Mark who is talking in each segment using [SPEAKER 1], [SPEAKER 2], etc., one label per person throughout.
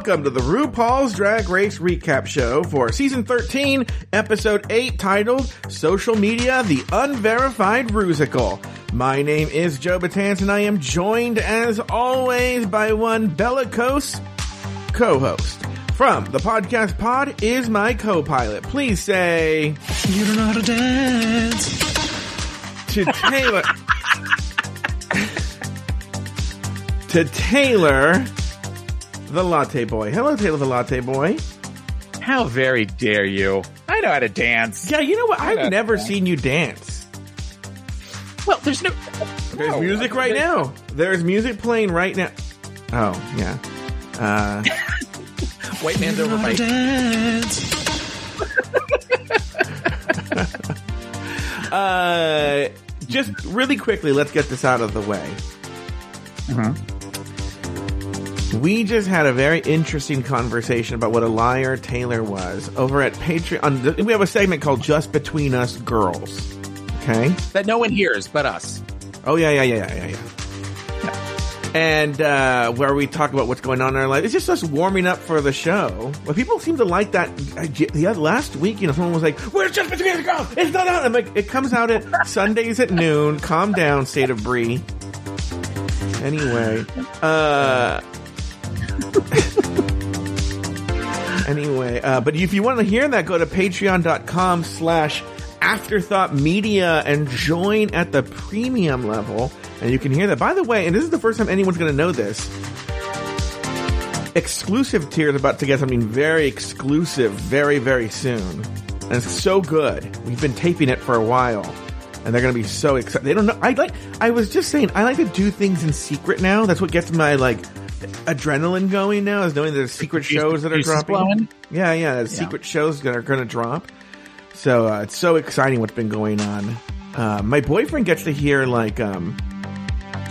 [SPEAKER 1] Welcome to the RuPaul's Drag Race Recap Show for Season 13, Episode 8, titled Social Media The Unverified Rusical. My name is Joe Betance, and I am joined, as always, by one bellicose co host. From the podcast pod is my co pilot. Please say.
[SPEAKER 2] You don't know how to dance.
[SPEAKER 1] To Taylor. to Taylor, the Latte Boy. Hello, Taylor, the Latte Boy.
[SPEAKER 2] How very dare you? I know how to dance.
[SPEAKER 1] Yeah, you know what?
[SPEAKER 2] I
[SPEAKER 1] I've
[SPEAKER 2] know.
[SPEAKER 1] never seen you dance.
[SPEAKER 2] Well, there's no.
[SPEAKER 1] There's
[SPEAKER 2] No,
[SPEAKER 1] music right
[SPEAKER 2] there's-
[SPEAKER 1] now. There's music playing right now. Oh, yeah. Uh,
[SPEAKER 2] White man's over my.
[SPEAKER 1] uh, just really quickly, let's get this out of the way. We just had a very interesting conversation about what a liar Taylor was over at Patreon. We have a segment called Just Between Us Girls. Okay?
[SPEAKER 2] That no one hears but us.
[SPEAKER 1] Oh yeah, yeah, yeah, yeah, yeah, yeah. And uh, where we talk about what's going on in our life. It's just us warming up for the show. But people seem to like that. The other last week, you know, someone was like, "We're just between us girls. It's not out." I'm like, "It comes out at Sundays at noon. Calm down, State of Bree." Anyway, uh. anyway, uh, but if you want to hear that, go to patreon.com slash afterthought media and join at the premium level. And you can hear that. By the way, and this is the first time anyone's going to know this, exclusive tier is about to get something very exclusive very, very soon. And it's so good. We've been taping it for a while. And they're going to be so excited. They don't know. I like, I was just saying, I like to do things in secret now. That's what gets my, like, adrenaline going now is knowing there's secret shows that are dropping.
[SPEAKER 2] flowing?
[SPEAKER 1] Yeah, yeah, there's
[SPEAKER 2] Yeah.
[SPEAKER 1] secret shows that are going to drop. So uh, it's so exciting what's been going on. Uh, my boyfriend gets to hear like um,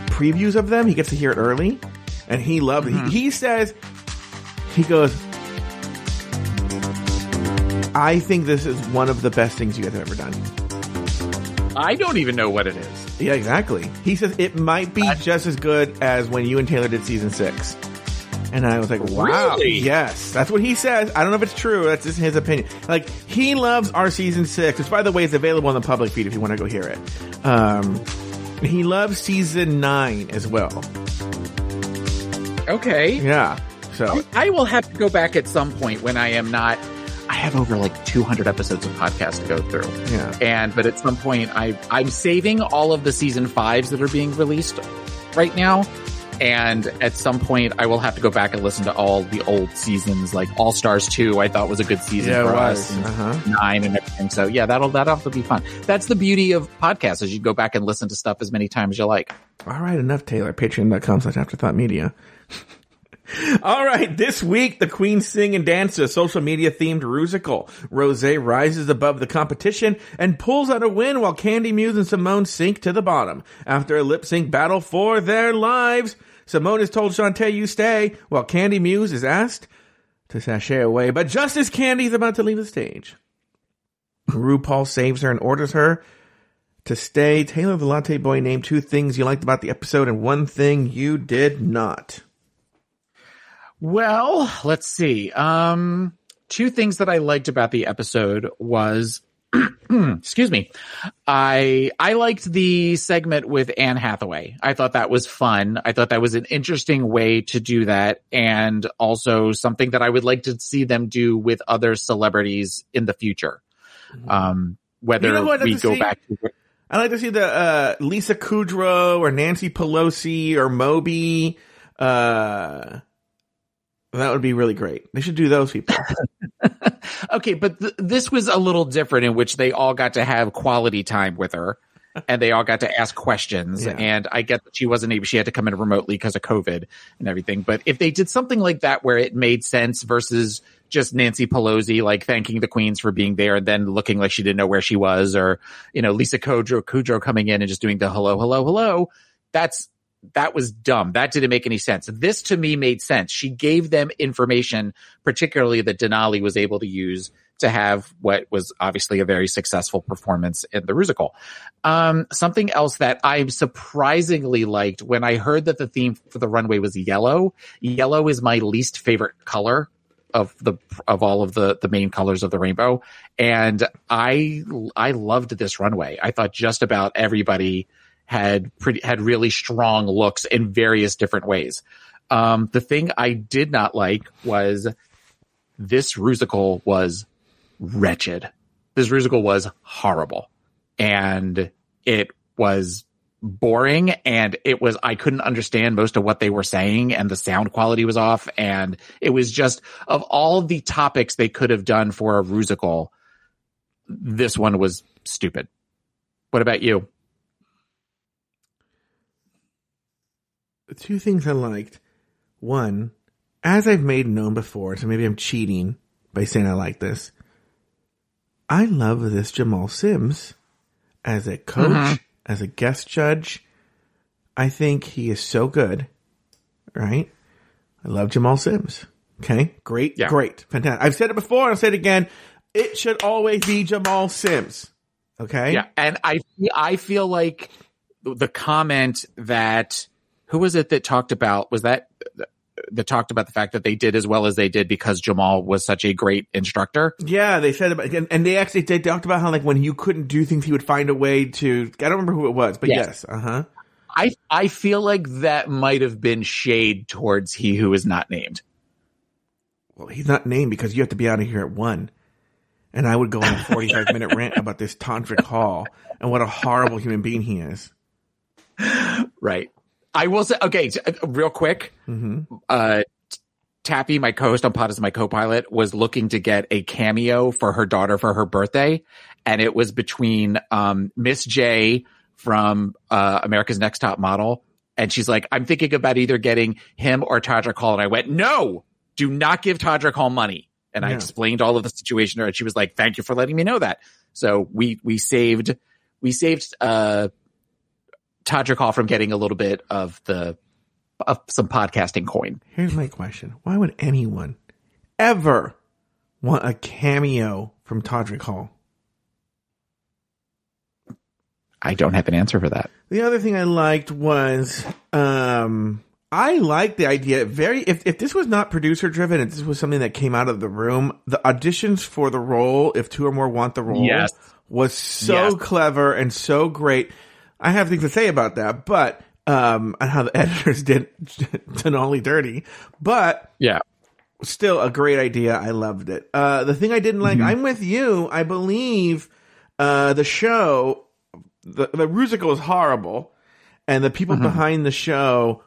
[SPEAKER 1] previews of them. He gets to hear it early, and he loves it. He, he says, he goes, "I think this is one of the best things you guys have ever done."
[SPEAKER 2] I don't even know what it is.
[SPEAKER 1] Yeah, exactly. He says it might be just as good as when you and Taylor did season six. And I was like, wow.
[SPEAKER 2] Really?
[SPEAKER 1] Yes. That's what he says. I don't know if it's true. That's just his opinion. Like, he loves our season six, which by the way is available on the public feed if you want to go hear it. Um, he loves season nine as well.
[SPEAKER 2] Okay.
[SPEAKER 1] Yeah. So,
[SPEAKER 2] I will have to go back at some point when I am not. I have over like 200 episodes of podcast to go through.
[SPEAKER 1] yeah.
[SPEAKER 2] And but at some point, I I'm saving all of the season fives that are being released right now. And at some point, I will have to go back and listen to all the old seasons, like All Stars Two. I thought was a good season
[SPEAKER 1] Yeah,
[SPEAKER 2] for us. and
[SPEAKER 1] Uh-huh.
[SPEAKER 2] Nine and everything. So yeah, that'll that'll have to be fun. That's the beauty of podcasts, is you go back and listen to stuff as many times as you like.
[SPEAKER 1] All right, enough, Taylor. Patreon.com slash afterthought media. All right, this week, the Queen Sing and Dance a social media themed rusical. Rose rises above the competition and pulls out a win while Kandy Muse and Simone sink to the bottom. After a lip sync battle for their lives, Simone is told Shantay you stay, while Kandy Muse is asked to sashay away. But just as Kandy is about to leave the stage, RuPaul saves her and orders her to stay. Taylor the Latte Boy named two things you liked about the episode and one thing you did not.
[SPEAKER 2] Well, let's see. Um, two things that I liked about the episode was, excuse me, I I liked the segment with Anne Hathaway. I thought that was fun. I thought that was an interesting way to do that, and also something that I would like to see them do with other celebrities in the future. Um, whether
[SPEAKER 1] You know who I'd like
[SPEAKER 2] we go
[SPEAKER 1] see?
[SPEAKER 2] back to
[SPEAKER 1] I like to see the uh, Lisa Kudrow or Nancy Pelosi or Moby. Uh, that would be really great. They should do those people.
[SPEAKER 2] okay, but th- this was a little different in which they all got to have quality time with her and they all got to ask questions.
[SPEAKER 1] Yeah.
[SPEAKER 2] And I get that she wasn't able, she had to come in remotely because of COVID and everything. But if they did something like that where it made sense versus just Nancy Pelosi, like thanking the queens for being there and then looking like she didn't know where she was or, you know, Lisa Kudrow, Kudrow coming in and just doing the hello, hello, hello. That's, that was dumb. That didn't make any sense. This to me made sense. She gave them information, particularly that Denali was able to use to have what was obviously a very successful performance in the Rusical. Um, something else that I surprisingly liked when I heard that the theme for the runway was yellow. Yellow is my least favorite color of the of all of the the main colors of the rainbow and i i loved this runway i thought just about everybody had pretty had really strong looks in various different ways um the thing i did not like was this rusical was wretched this rusical was horrible and it was boring and it was I couldn't understand most of what they were saying and the sound quality was off and it was just of all the topics they could have done for a rusical this one was stupid. What about you?
[SPEAKER 1] Two things I liked. One, as I've made known before, so maybe I'm cheating by saying I like this. I love this Jamal Sims as a coach,
[SPEAKER 2] Mhm.
[SPEAKER 1] as a guest judge. I think he is so good, right? I love Jamal Sims. Okay, great,
[SPEAKER 2] Yeah.
[SPEAKER 1] great, fantastic. I've said it before. I'll say it again. It should always be Jamal Sims. Okay.
[SPEAKER 2] Yeah, and I I feel like the comment that who was it that talked about was that that talked about the fact that they did as well as they did because Jamal was such a great instructor.
[SPEAKER 1] Yeah, they said about, and, and they actually they talked about how like when you couldn't do things, he would find a way to. I don't remember who it was, but
[SPEAKER 2] Yes.
[SPEAKER 1] yes, uh huh.
[SPEAKER 2] I I feel like that might have been shade towards he who is not named.
[SPEAKER 1] Well, he's not named because you have to be out of here at one, and I would go on a forty-five minute rant about this Todrick Hall and what a horrible human being he is.
[SPEAKER 2] Right. I will say okay, uh, real quick.
[SPEAKER 1] hmm
[SPEAKER 2] Uh Tappy, my co-host on Pod is my co-pilot, was looking to get a cameo for her daughter for her birthday, and it was between um, Miss J from uh, America's Next Top Model, and she's like, "I'm thinking about either getting him or Todrick Hall," and I went, "No, do not give Todrick Hall money." And I explained all of the situation to her, and she was like, "Thank you for letting me know that." So we we saved we saved uh, Todrick Hall from getting a little bit of the of some podcasting coin.
[SPEAKER 1] Here's my question: Why would anyone ever want a cameo from Todrick Hall?
[SPEAKER 2] I don't have an answer for that.
[SPEAKER 1] The other thing I liked was, um, I like the idea. Very, if, if this was not producer driven, if this was something that came out of the room, the auditions for the role, if two or more want the role,
[SPEAKER 2] Yes.
[SPEAKER 1] was so
[SPEAKER 2] Yes.
[SPEAKER 1] clever and so great. I have things to say about that, but, um, and how the editors did Denali dirty, but
[SPEAKER 2] Yeah.
[SPEAKER 1] still a great idea. I loved it. Uh, the thing I didn't like, I'm with you. I believe, uh, the show, the, the musical is horrible and the people behind the show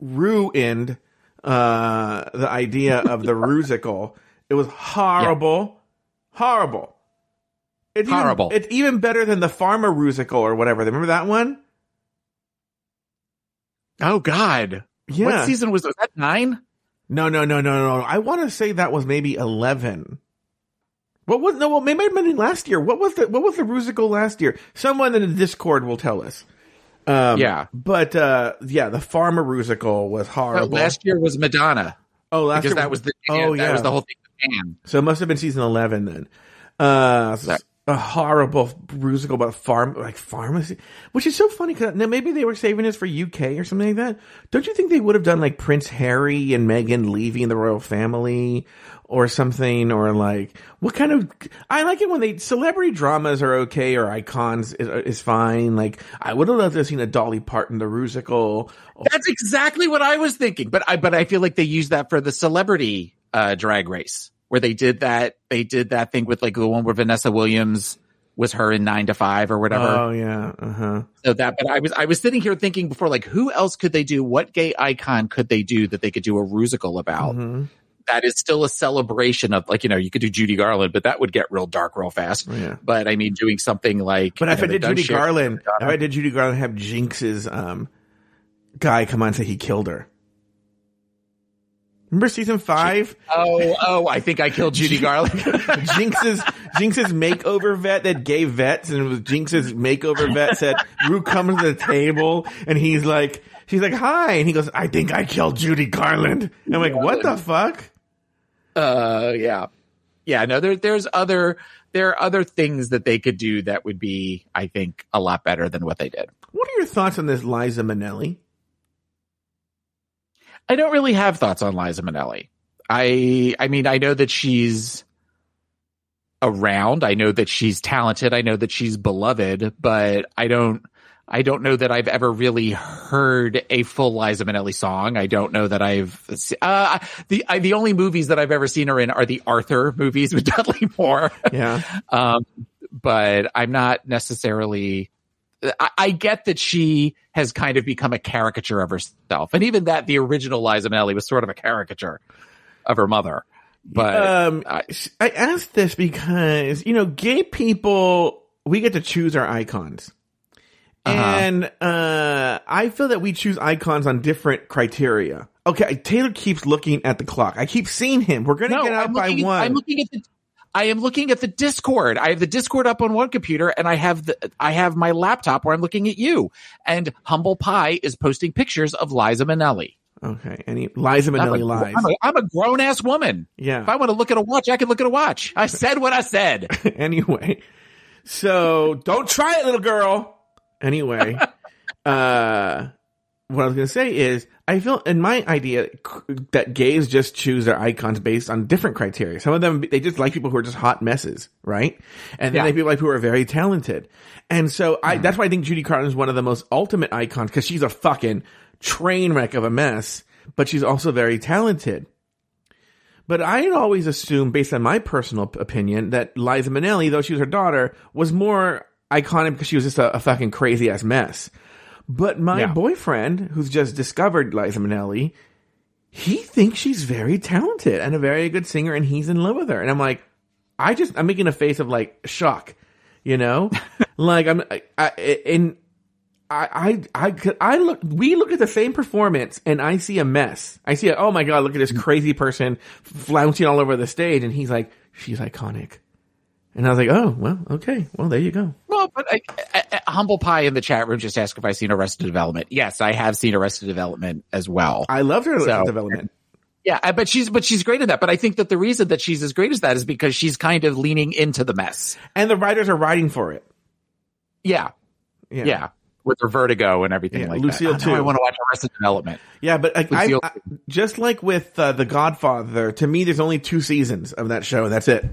[SPEAKER 1] ruined, uh, the idea of the musical. It was horrible. Horrible. It's even-
[SPEAKER 2] Horrible.
[SPEAKER 1] it's even better than the Farmer musical or whatever. Remember that one?
[SPEAKER 2] Oh God.
[SPEAKER 1] Yeah.
[SPEAKER 2] What season was, was that? Nine?
[SPEAKER 1] No, no, no, no, no. I want to say that was maybe eleven. What was no? Well, maybe it might have last year. What was the what was the musical last year? Someone in the Discord will tell us. Um,
[SPEAKER 2] Yeah.
[SPEAKER 1] but uh, yeah, the Farmer musical was horrible.
[SPEAKER 2] Last year was Madonna
[SPEAKER 1] oh, last
[SPEAKER 2] because
[SPEAKER 1] year
[SPEAKER 2] that was the
[SPEAKER 1] oh yeah, that
[SPEAKER 2] was the whole thing.
[SPEAKER 1] so it must have been season eleven then. Uh,
[SPEAKER 2] That-
[SPEAKER 1] a horrible musical about farm like pharmacy, which is so funny because now maybe they were saving this for UK or something like that. Don't you think they would have done like Prince Harry and Meghan leaving the royal family or something, or like what kind of? I like it when they celebrity dramas are okay or icons is, is fine. Like I would have loved to have seen a Dolly Parton the musical.
[SPEAKER 2] That's exactly what I was thinking. But I but I feel like they used that for the celebrity uh drag race where they did that they did that thing with like the one where Vanessa Williams was her in nine to five or whatever.
[SPEAKER 1] Oh yeah, uh huh.
[SPEAKER 2] so that but I was I was sitting here thinking before like who else could they do? What gay icon could they do that they could do a rusical about?
[SPEAKER 1] hmm
[SPEAKER 2] that is still a celebration of like you know you could do Judy Garland, but that would get real dark real fast.
[SPEAKER 1] Yeah.
[SPEAKER 2] But I mean, doing something like
[SPEAKER 1] But if
[SPEAKER 2] know,
[SPEAKER 1] I did Judy Garland, if I did Judy Garland have Jinkx's um, guy come on and say he killed her. Remember season five?
[SPEAKER 2] Oh, oh, I think I killed Judy Garland.
[SPEAKER 1] Jinkx's Jinkx's makeover vet that gave vets and it was Jinkx's makeover vet said Ru comes to the table and he's like she's like hi and he goes I think I killed Judy Garland. And I'm like what the fuck?
[SPEAKER 2] uh, yeah, yeah. No, there, there's other, there are other things that they could do that would be, I think, a lot better than what they did.
[SPEAKER 1] What are your thoughts on this Liza Minnelli?
[SPEAKER 2] I don't really have thoughts on Liza Minnelli. I, I mean, I know that she's around. I know that she's talented. I know that she's beloved, but I don't, I don't know that I've ever really heard a full Liza Minnelli song. I don't know that I've, uh, the, I, the only movies that I've ever seen her in are the Arthur movies with Dudley Moore.
[SPEAKER 1] Yeah.
[SPEAKER 2] Um, but I'm not necessarily. I, I get that she has kind of become a caricature of herself, and even that the original Liza Minnelli was sort of a caricature of her mother. But
[SPEAKER 1] um,
[SPEAKER 2] I-
[SPEAKER 1] I asked this because you know, gay people we get to choose our icons,
[SPEAKER 2] Uh-huh.
[SPEAKER 1] and uh, I feel that we choose icons on different criteria. Okay, Taylor keeps looking at the clock. I keep seeing him. We're gonna
[SPEAKER 2] no,
[SPEAKER 1] get out by
[SPEAKER 2] looking,
[SPEAKER 1] one.
[SPEAKER 2] I'm looking at the. I am looking at the Discord. I have the Discord up on one computer, and I have the I have my laptop where I'm looking at you. And Humble Pie is posting pictures of Liza Minnelli.
[SPEAKER 1] okay, he, Liza Minnelli lies.
[SPEAKER 2] I'm a, I'm a grown ass woman.
[SPEAKER 1] yeah.
[SPEAKER 2] If I want to look at a watch, I can look at a watch. I said what I said.
[SPEAKER 1] anyway, so don't try it, little girl. Anyway, uh, what I was gonna say is, I feel in my idea that gays just choose their icons based on different criteria. Some of them they just like people who are just hot messes, right? And then
[SPEAKER 2] Yeah.
[SPEAKER 1] they people like who are very talented. And so I hmm. that's why I think Judy Garland is one of the most ultimate icons because she's a fucking train wreck of a mess, but she's also very talented. But I had always assumed, based on my personal opinion, that Liza Minnelli, though she was her daughter, was more iconic because she was just a, a fucking crazy ass mess. But my
[SPEAKER 2] Yeah.
[SPEAKER 1] boyfriend, who's just discovered Liza Minnelli, he thinks she's very talented and a very good singer, and he's in love with her. And I'm like, I just, I'm making a face of like shock, you know, like I'm, I, I, in, I, I, I, could- I look, we look at the same performance and I see a mess. I see a, oh my God, look at this crazy person flouncing all over the stage. And he's like, she's iconic. And I was like, oh, well, okay. Well, there you go.
[SPEAKER 2] Well, but I, I- Humble Pie in the chat room just asked if I've seen Arrested Development. Yes, I have seen Arrested Development as well.
[SPEAKER 1] I loved her
[SPEAKER 2] So-
[SPEAKER 1] development.
[SPEAKER 2] yeah, I- but she's but she's great in that. But I think that the reason that she's as great as that is because she's kind of leaning into the mess.
[SPEAKER 1] And the writers are writing for it.
[SPEAKER 2] Yeah,
[SPEAKER 1] Yeah.
[SPEAKER 2] yeah, with her vertigo and everything
[SPEAKER 1] Yeah,
[SPEAKER 2] like
[SPEAKER 1] Lucille
[SPEAKER 2] that. I,
[SPEAKER 1] too.
[SPEAKER 2] I want to watch Arrested Development.
[SPEAKER 1] Yeah, but I, I, I- just like with uh, The Godfather, to me, there's only two seasons of that show, and that's it.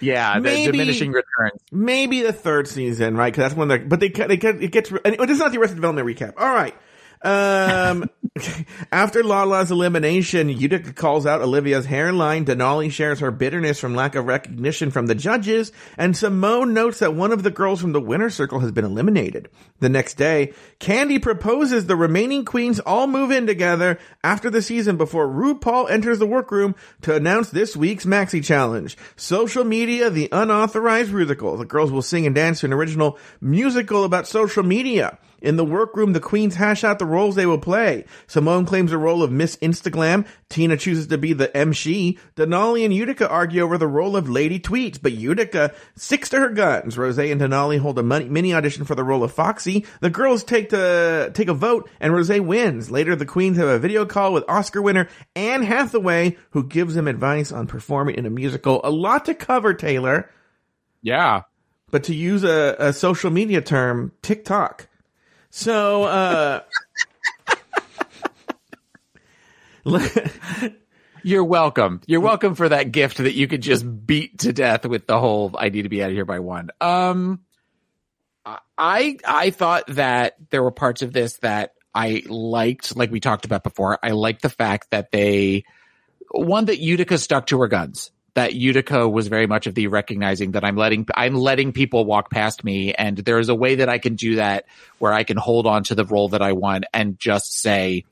[SPEAKER 2] Yeah, the
[SPEAKER 1] Maybe-
[SPEAKER 2] diminishing returns.
[SPEAKER 1] Maybe the third season, right? Because that's when they're. But they they get it gets. And this is not the Arrested Development recap. All right. Um, after Lala's elimination, Utica calls out Olivia's hairline. Denali shares her bitterness from lack of recognition from the judges, and Simone notes that one of the girls from the winner circle has been eliminated. The next day, Kandy proposes the remaining queens all move in together after the season before RuPaul enters the workroom to announce this week's Maxi Challenge. Social media, the unauthorized musical. The girls will sing and dance to an original musical about social media. In the workroom, the queens hash out the roles they will play. Simone claims the role of Miss Instagram. Tina chooses to be the MC. Denali and Utica argue over the role of Lady Tweets, but Utica sticks to her guns. Rose and Denali hold a mini audition for the role of Foxy. The girls take to take a vote, and Rose wins. Later, the queens have a video call with Oscar winner Anne Hathaway, who gives them advice on performing in a musical. A lot to cover, Taylor.
[SPEAKER 2] Yeah,
[SPEAKER 1] But to use a, a social media term, TikTok. So, uh,
[SPEAKER 2] You're welcome. You're welcome for that gift that you could just beat to death with the whole I need to be out of here by one. Um I I thought that there were parts of this that I liked, like we talked about before. I liked the fact that they one that Utica stuck to her guns. That Utica was very much of the recognizing that I'm letting I'm letting people walk past me, and there's a way that I can do that where I can hold on to the role that I want and just say,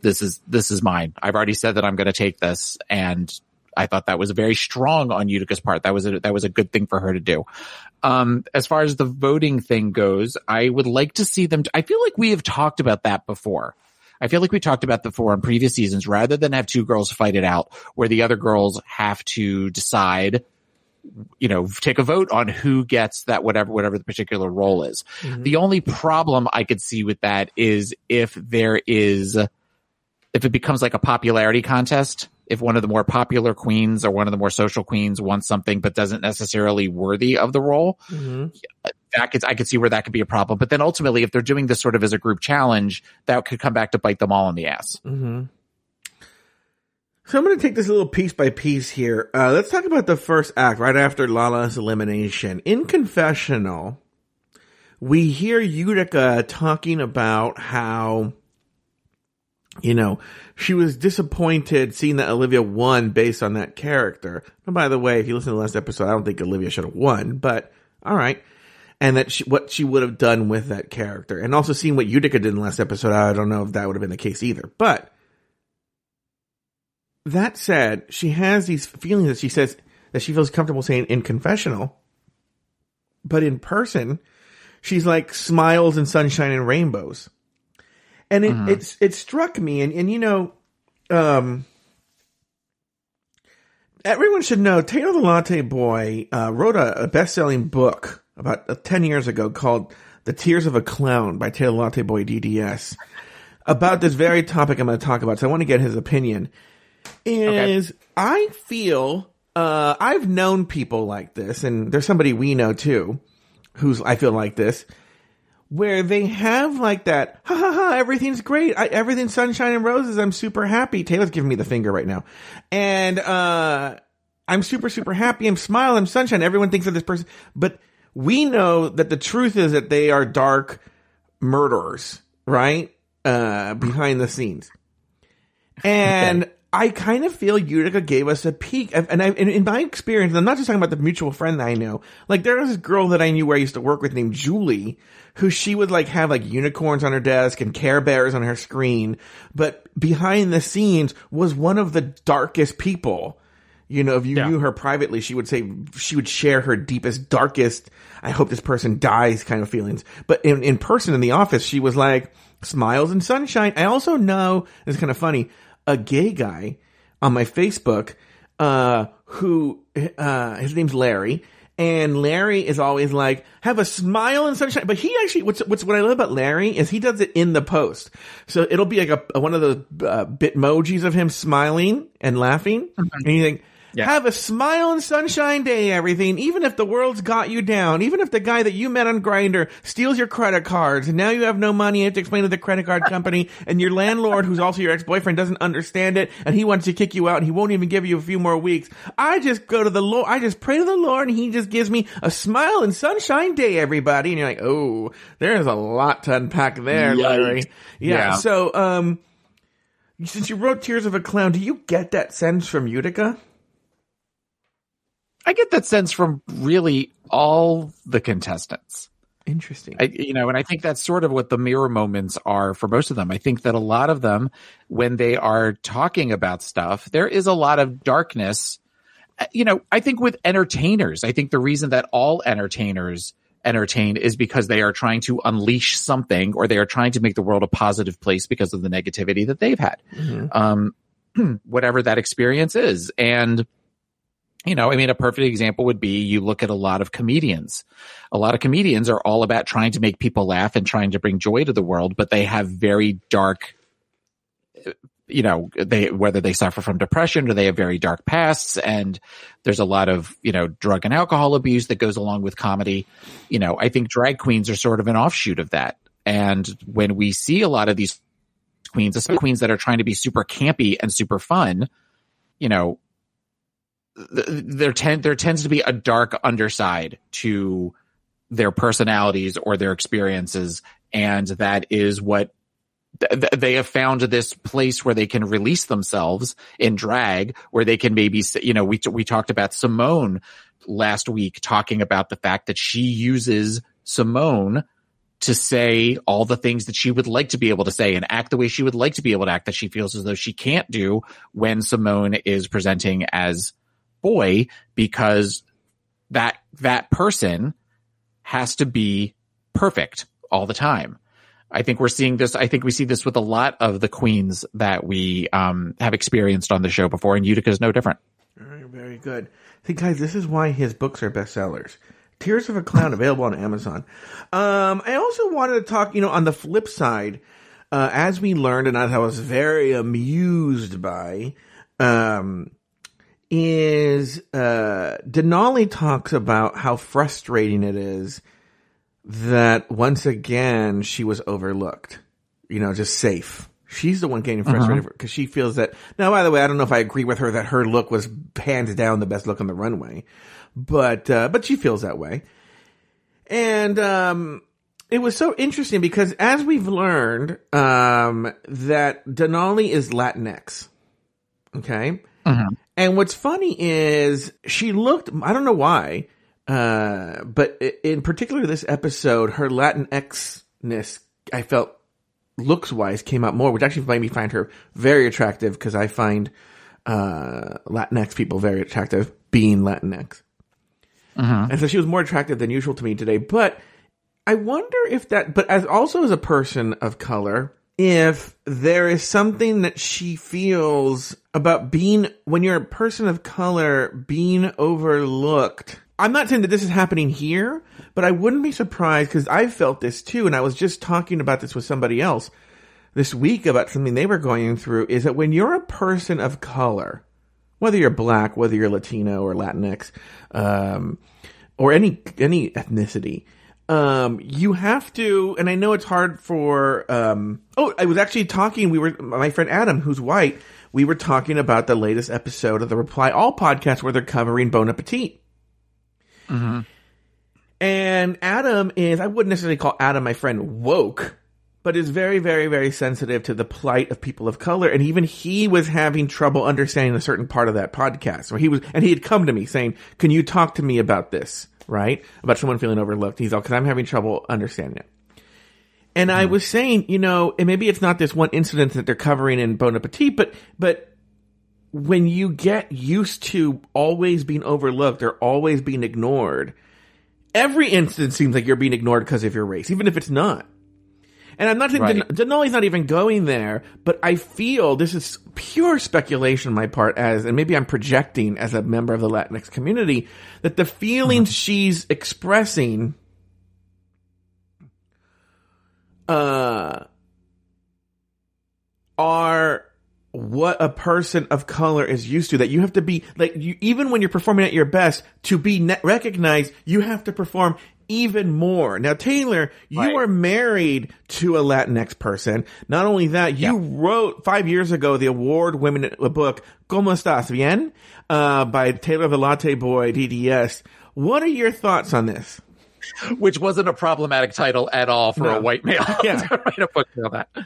[SPEAKER 2] this is this is mine. I've already said that I'm going to take this, and I thought that was very strong on Utica's part. That was a, that was a good thing for her to do. Um, as far as the voting thing goes, I would like to see them. I feel like we have talked about that before. I feel like we talked about before in previous seasons, rather than have two girls fight it out, where the other girls have to decide you know, take a vote on who gets that whatever whatever the particular role is. Mm-hmm. The only problem I could see with that is if there is if it becomes like a popularity contest, if one of the more popular queens or one of the more social queens wants something but doesn't necessarily worthy of the role, mm-hmm. That could I could see where that could be a problem. But then ultimately, if they're doing this sort of as a group challenge, that could come back to bite them all in the ass.
[SPEAKER 1] Mm-hmm. So I'm going to take this little piece by piece here. Uh, let's talk about the first act right after Lala's elimination. In confessional, we hear Utica talking about how, you know, she was disappointed seeing that Olivia won based on that character. And by the way, if you listen to the last episode, I don't think Olivia should have won, but all right. And that she, what she would have done with that character. And also seeing what Utica did in the last episode, I don't know if that would have been the case either. But that said, she has these feelings that she says that she feels comfortable saying in confessional, but in person, she's like smiles and sunshine and rainbows. And it, uh-huh. it's, it struck me and, and you know, um, everyone should know Taylor the Latte Boy, uh, wrote a, a best selling book about uh, 10 years ago called The Tears of a Clown by Taylor Latte Boy DDS about this very topic I'm going to talk about. So I want to get his opinion is okay. I feel uh, I've known people like this, and there's somebody we know too, who's I feel like this, where they have like that, ha ha ha, everything's great, I, everything's sunshine and roses, I'm super happy. Taylor's giving me the finger right now, and uh, I'm super super happy, I'm smiling, I'm sunshine. Everyone thinks of this person, but we know that the truth is that they are dark murderers, right? Uh, behind the scenes. And okay. I kind of feel Utica gave us a peek, and, I, in my experience, I'm not just talking about the mutual friend that I know. Like there was this girl that I knew where I used to work with named Julie, who she would like have like unicorns on her desk and Care Bears on her screen, but behind the scenes was one of the darkest people. You know, if you yeah. knew her privately, she would say she would share her deepest, darkest, I hope this person dies kind of feelings. But in, in person in the office, she was like smiles and sunshine. I also know, it's kind of funny, a gay guy on my Facebook, uh, who, uh, his name's Larry. And Larry is always like, have a smile and sunshine. But he actually, what's, what's, what I love about Larry is he does it in the post. So it'll be like a, one of those, uh, bitmojis of him smiling and laughing. Mm-hmm. And you think, yeah. Have a smile and sunshine day, everything. Even if the world's got you down, even if the guy that you met on Grindr steals your credit cards and now you have no money, you have to explain to the credit card company and your landlord, who's also your ex-boyfriend, doesn't understand it and he wants to kick you out and he won't even give you a few more weeks. I just go to the Lord, I just pray to the Lord and he just gives me a smile and sunshine day, everybody. And you're like, oh, there's a lot to unpack there, Yikes. Larry. Yeah, yeah. So, um, since you wrote Tears of a Clown, do you get that sense from Utica?
[SPEAKER 2] I get that sense from really all the contestants.
[SPEAKER 1] Interesting.
[SPEAKER 2] I, you know, and I think that's sort of what the mirror moments are for most of them. I think that a lot of them, when they are talking about stuff, there is a lot of darkness. You know, I think with entertainers, I think the reason that all entertainers entertain is because they are trying to unleash something or they are trying to make the world a positive place because of the negativity that they've had. Mm-hmm. Um, whatever that experience is. And, you know, I mean, a perfect example would be you look at a lot of comedians. A lot of comedians are all about trying to make people laugh and trying to bring joy to the world, but they have very dark, you know, they, whether they suffer from depression or they have very dark pasts and there's a lot of, you know, drug and alcohol abuse that goes along with comedy. You know, I think drag queens are sort of an offshoot of that. And when we see a lot of these queens, especially queens that are trying to be super campy and super fun, you know, there tend there tends to be a dark underside to their personalities or their experiences, and that is what th- they have found this place where they can release themselves in drag, where they can maybe you know we we talked about Simone last week talking about the fact that she uses Simone to say all the things that she would like to be able to say and act the way she would like to be able to act that she feels as though she can't do when Simone is presenting as boy because that that person has to be perfect all the time. I think we're seeing this. I think we see this with a lot of the queens that we um, have experienced on the show before, and Utica is no different.
[SPEAKER 1] Very, good. See, guys, this is why his books are bestsellers. Tears of a Clown available on Amazon. Um, I also wanted to talk, you know, on the flip side, uh, as we learned, and as I was very amused by, um, is uh, Denali talks about how frustrating it is that once again she was overlooked. You know, just safe. She's the one getting frustrated because she feels that. Now, by the way, I don't know if I agree with her that her look was hands down the best look on the runway, but uh, but she feels that way. And um, it was so interesting because as we've learned um, that Denali is Latinx. Okay. And what's funny is she looked, I don't know why, uh, but in particular this episode, her Latinx-ness, I felt looks wise came out more, which actually made me find her very attractive because I find, uh, Latinx people very attractive being Latinx. And so she was more attractive than usual to me today, but I wonder if that, but as also as a person of color, if there is something that she feels about being, when you're a person of color, being overlooked. I'm not saying that this is happening here, but I wouldn't be surprised because I felt this too. And I was just talking about this with somebody else this week about something they were going through is that when you're a person of color, whether you're black, whether you're Latino or Latinx, um, or any any ethnicity, um, you have to. And I know it's hard for. Um, oh, I was actually talking. We were my friend Adam, who's white. We were talking about the latest episode of the Reply All podcast where they're covering Bon Appetit. Mm-hmm. And Adam is, I wouldn't necessarily call Adam my friend woke, but is very, very, very sensitive to the plight of people of color. And even he was having trouble understanding a certain part of that podcast. Where he was, and he had come to me saying, "Can you talk to me about this? Right? About someone feeling overlooked?" He's all, "Because I'm having trouble understanding it." And I mm. was saying, you know, and maybe it's not this one incident that they're covering in Bon Appetit, but but when you get used to always being overlooked or always being ignored, every instance seems like you're being ignored because of your race, even if it's not. And I'm not saying
[SPEAKER 2] Right.
[SPEAKER 1] Den- Denali's not even going there, but I feel this is pure speculation on my part as, and maybe I'm projecting as a member of the Latinx community, that the feelings mm-hmm. she's expressing, uh, are what a person of color is used to that you have to be like you even when you're performing at your best to be ne- recognized you have to perform even more now taylor you
[SPEAKER 2] Right.
[SPEAKER 1] are married to a latinx person not only that you wrote five years ago the award winning book como estás bien uh, by taylor the latte boy dds what are your thoughts on this
[SPEAKER 2] which wasn't a problematic title at all for
[SPEAKER 1] No.
[SPEAKER 2] a white male
[SPEAKER 1] Yeah.
[SPEAKER 2] to write a book about that.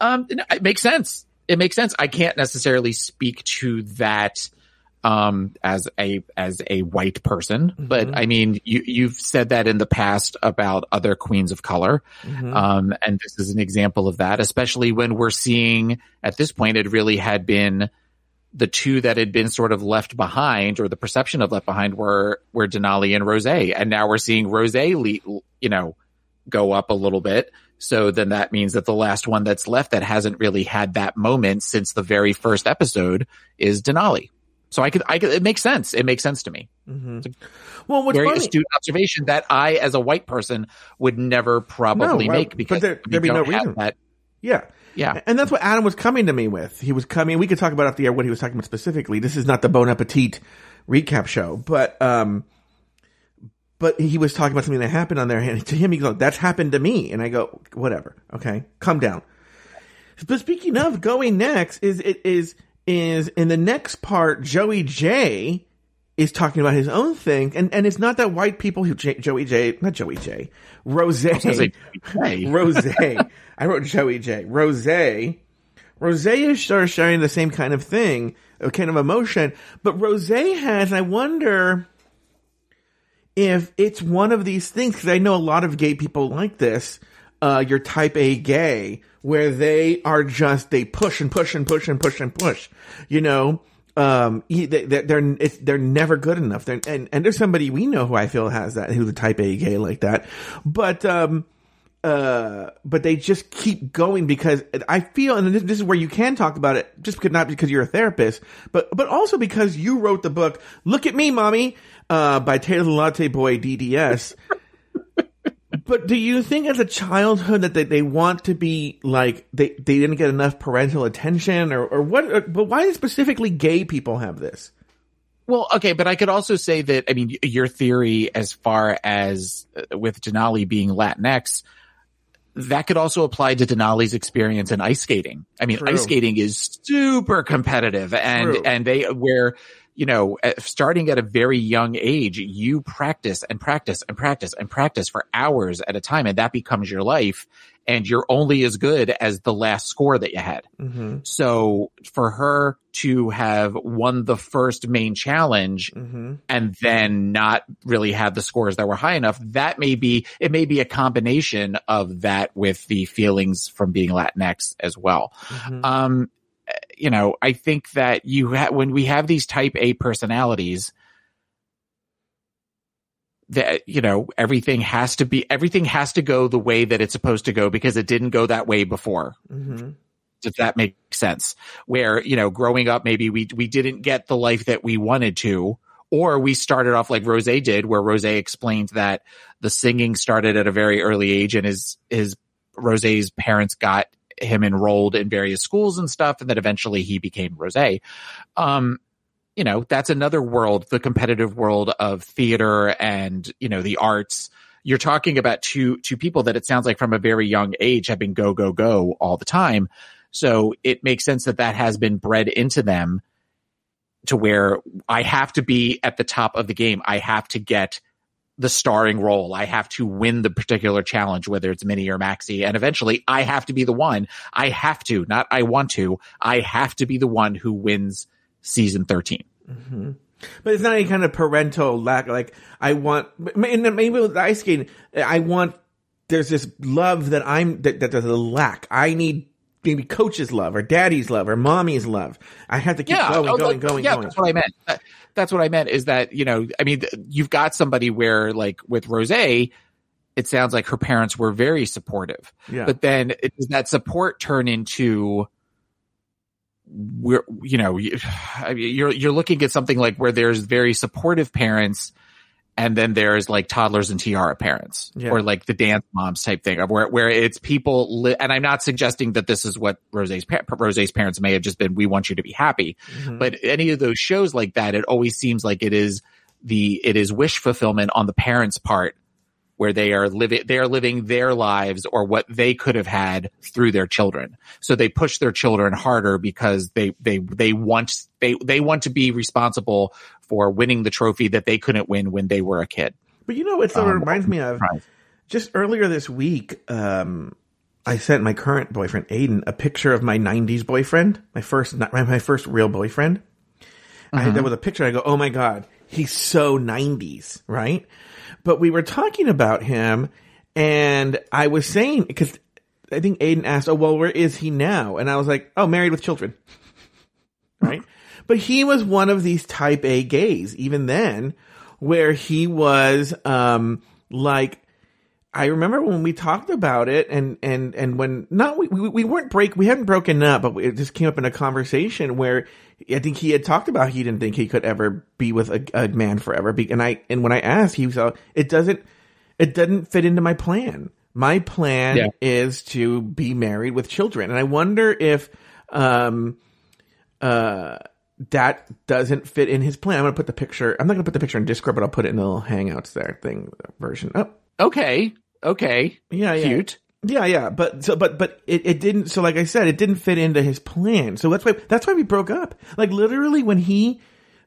[SPEAKER 2] Um, it makes sense. It makes sense. I can't necessarily speak to that um as a as a white person but i mean you you've said that in the past about other queens of color. Um and this is an example of that especially when we're seeing at this point it really had been the two that had been sort of left behind or the perception of left behind were were Denali and Rose and now we're seeing Rose le- you know go up a little bit so then that means that the last one that's left that hasn't really had that moment since the very first episode is Denali so I could I could it makes sense it makes sense to me
[SPEAKER 1] well what's
[SPEAKER 2] very
[SPEAKER 1] funny,
[SPEAKER 2] astute observation that I as a white person would never probably
[SPEAKER 1] No,
[SPEAKER 2] make because
[SPEAKER 1] there, there'd be no reason.
[SPEAKER 2] that
[SPEAKER 1] yeah
[SPEAKER 2] yeah
[SPEAKER 1] And that's what Adam was coming to me with. He was coming. We could talk about off the air what he was talking about specifically. This is not the Bon Appetit recap show, but um, but he was talking about something that happened on there. And to him, he goes, "That's happened to me." And I go, "Whatever, okay, calm down." But speaking of going next, is it is is in the next part, Joey Jay is talking about his own thing, and and it's not that white people who J, Joey Jay, not Joey Jay, Rose.
[SPEAKER 2] I was gonna say, hey.
[SPEAKER 1] Rose. I wrote Joey Jay. Rose. Rose is sort of sharing the same kind of thing, a kind of emotion, but Rose has, I wonder if it's one of these things, because I know a lot of gay people like this, uh, you're type A gay, where they are just, they push and push and push and push and push, you know? Um, they, they're, they're, they're never good enough. They're, and, and there's somebody we know who I feel has that, who's a type A gay like that. But, um, uh, but they just keep going because I feel, and this, this, is where you can talk about it, just because not because you're a therapist, but but also because you wrote the book "Look at Me, Mommy" uh, by Taylor the Latte Boy DDS. but do you think, as a childhood, that they, they want to be like they they didn't get enough parental attention, or or what? Or, but why do specifically gay people have this?
[SPEAKER 2] Well, okay, but I could also say that I mean your theory as far as uh, with Denali being Latinx that could also apply to Denali's experience in ice skating. I mean, True. ice skating is super competitive and, True. and they, where, you know, starting at a very young age, you practice and practice and practice and practice for hours at a time and that becomes your life and you're only as good as the last score that you had. Mm-hmm. So for her to have won the first main challenge mm-hmm. and then not really have the scores that were high enough, that may be, it may be a combination of that with the feelings from being Latinx as well. Mm-hmm. Um, you know, I think that you ha- when we have these type A personalities, that you know everything has to be everything has to go the way that it's supposed to go because it didn't go that way before. Mm-hmm. Does that make sense? Where you know, growing up, maybe we we didn't get the life that we wanted to, or we started off like Rose did, where Rose explained that the singing started at a very early age, and his his Rose's parents got him enrolled in various schools and stuff, and that eventually he became Rose. Um, you know, that's another world, the competitive world of theater and, you know, the arts. You're talking about two, two people that it sounds like from a very young age have been go, go, go all the time. So it makes sense that that has been bred into them to where I have to be at the top of the game. I have to get the starring role. I have to win the particular challenge, whether it's mini or maxi. And eventually I have to be the one. I have to, not I want to. I have to be the one who wins season 13. Mm-hmm.
[SPEAKER 1] But it's not any kind of parental lack. Like I want, maybe with ice skating, I want. There's this love that I'm that, that there's a lack. I need maybe coach's love or daddy's love or mommy's love. I have to keep yeah, going, going, going,
[SPEAKER 2] yeah,
[SPEAKER 1] going.
[SPEAKER 2] That's what I meant. That's what I meant is that, you know, I mean, you've got somebody where like with Rose, it sounds like her parents were very supportive. Yeah. But then it, does that support turn into we're you know you're you're looking at something like where there's very supportive parents and then there's like toddlers and tiara parents yeah. or like the dance moms type thing of where where it's people li- and I'm not suggesting that this is what Rose's Rose's parents may have just been we want you to be happy mm-hmm. but any of those shows like that it always seems like it is the it is wish fulfillment on the parents part where they are living, they are living their lives or what they could have had through their children. So they push their children harder because they, they, they want, they, they want to be responsible for winning the trophy that they couldn't win when they were a kid.
[SPEAKER 1] But you know, what sort of um, reminds me of right. just earlier this week, um, I sent my current boyfriend Aiden a picture of my '90s boyfriend, my first, my first real boyfriend. Mm-hmm. I had that with a picture. I go, "Oh my god, he's so '90s, right?" But we were talking about him, and I was saying because I think Aiden asked, "Oh, well, where is he now?" And I was like, "Oh, married with children." right? But he was one of these type A gays, even then, where he was um like I remember when we talked about it and, and, and when not, we, we weren't break, we hadn't broken up, but it just came up in a conversation where I think he had talked about he didn't think he could ever be with a, a man forever. And I, and when I asked, he was, uh, it doesn't, it doesn't fit into my plan. My plan yeah. is to be married with children. And I wonder if, um, uh, that doesn't fit in his plan. I'm going to put the picture, I'm not going to put the picture in Discord, but I'll put it in the little Hangouts there thing version. Oh,
[SPEAKER 2] okay, okay,
[SPEAKER 1] yeah, yeah.
[SPEAKER 2] cute.
[SPEAKER 1] Yeah, yeah, but so, but, but it, it didn't. So, like I said, it didn't fit into his plan. So that's why that's why we broke up. Like literally, when he,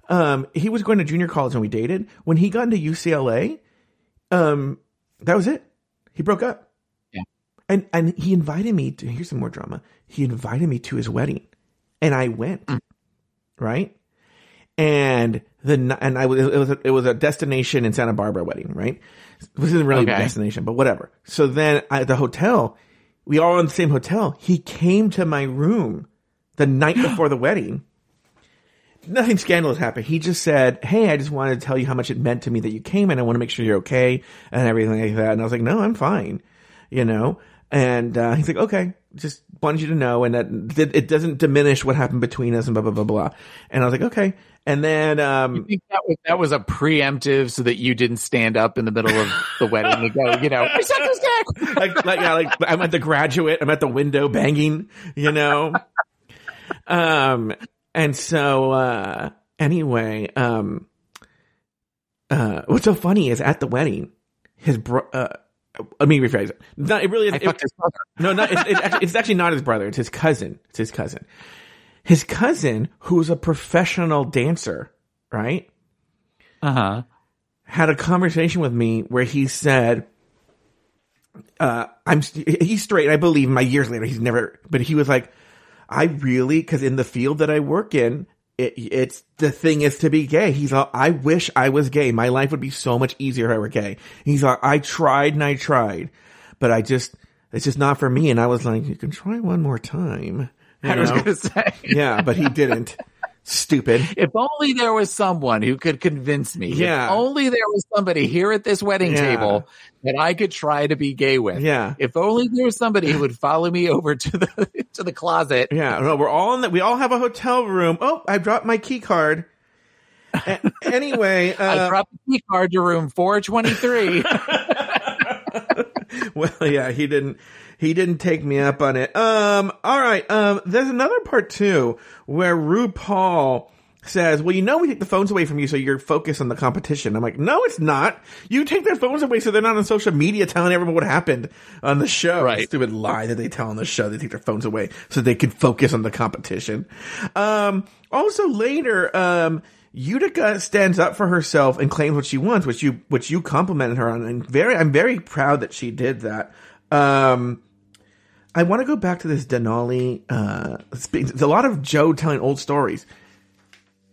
[SPEAKER 1] um, he was going to junior college and we dated. When he got into UCLA, um, that was it. He broke up.
[SPEAKER 2] Yeah,
[SPEAKER 1] and and he invited me to. Here's some more drama. He invited me to his wedding, and I went. Mm. Right, and the and I was it was a, it was a destination in Santa Barbara wedding, right? This isn't really a destination, but whatever. So then at the hotel, we all in the same hotel. He came to my room the night before the wedding. Nothing scandalous happened. He just said, "Hey, I just wanted to tell you how much it meant to me that you came, and I want to make sure you're okay and everything like that." And I was like, "No, I'm fine," you know. And uh, he's like, "Okay, just wanted you to know, and that it doesn't diminish what happened between us, and blah blah blah blah." And I was like, "Okay." And then, um,
[SPEAKER 2] I think that was that was a preemptive so that you didn't stand up in the middle of the wedding and go, you know, I suck his dick.
[SPEAKER 1] like, like, yeah, like I'm at the graduate, I'm at the window banging, you know. um, and so, uh, anyway, um, uh, what's so funny is at the wedding, his bro, uh, let me rephrase it. Not, it really is. It-
[SPEAKER 2] fucked his brother.
[SPEAKER 1] no, no, it's, it's, actually, it's actually not his brother. It's his cousin. It's his cousin. His cousin, who's a professional dancer, right?
[SPEAKER 2] Uh huh.
[SPEAKER 1] had a conversation with me where he said, uh, I'm, he's straight. I believe. My years later, he's never, but he was like, I really, cause in the field that I work in, it, it's the thing is to be gay. He's like, I wish I was gay. My life would be so much easier if I were gay. He's like, I tried and I tried, but I just, it's just not for me. And I was like, you can try one more time.
[SPEAKER 2] I was
[SPEAKER 1] know?
[SPEAKER 2] going to say,
[SPEAKER 1] yeah, but he didn't. Stupid.
[SPEAKER 2] if only there was someone who could convince me.
[SPEAKER 1] Yeah.
[SPEAKER 2] If only there was somebody here at this wedding
[SPEAKER 1] Yeah.
[SPEAKER 2] table that I could try to be gay with.
[SPEAKER 1] Yeah.
[SPEAKER 2] If only there was somebody who would follow me over to the to the closet.
[SPEAKER 1] Yeah, no, we're all in the, we all have a hotel room. Oh, I dropped my key card. A- anyway,
[SPEAKER 2] I
[SPEAKER 1] uh,
[SPEAKER 2] dropped the key card to room 423.
[SPEAKER 1] well, yeah, he didn't, he didn't take me up on it. Um, all right. Um, there's another part too where RuPaul says, well, you know, we take the phones away from you so you're focused on the competition. I'm like, no, it's not. You take their phones away so they're not on social media telling everyone what happened on the show.
[SPEAKER 2] Right.
[SPEAKER 1] Stupid lie that they tell on the show. They take their phones away so they can focus on the competition. Um, also later, um, Utica stands up for herself and claims what she wants, which you, which you complimented her on. And very, I'm very proud that she did that. Um, I want to go back to this Denali. Uh, there's a lot of Joe telling old stories.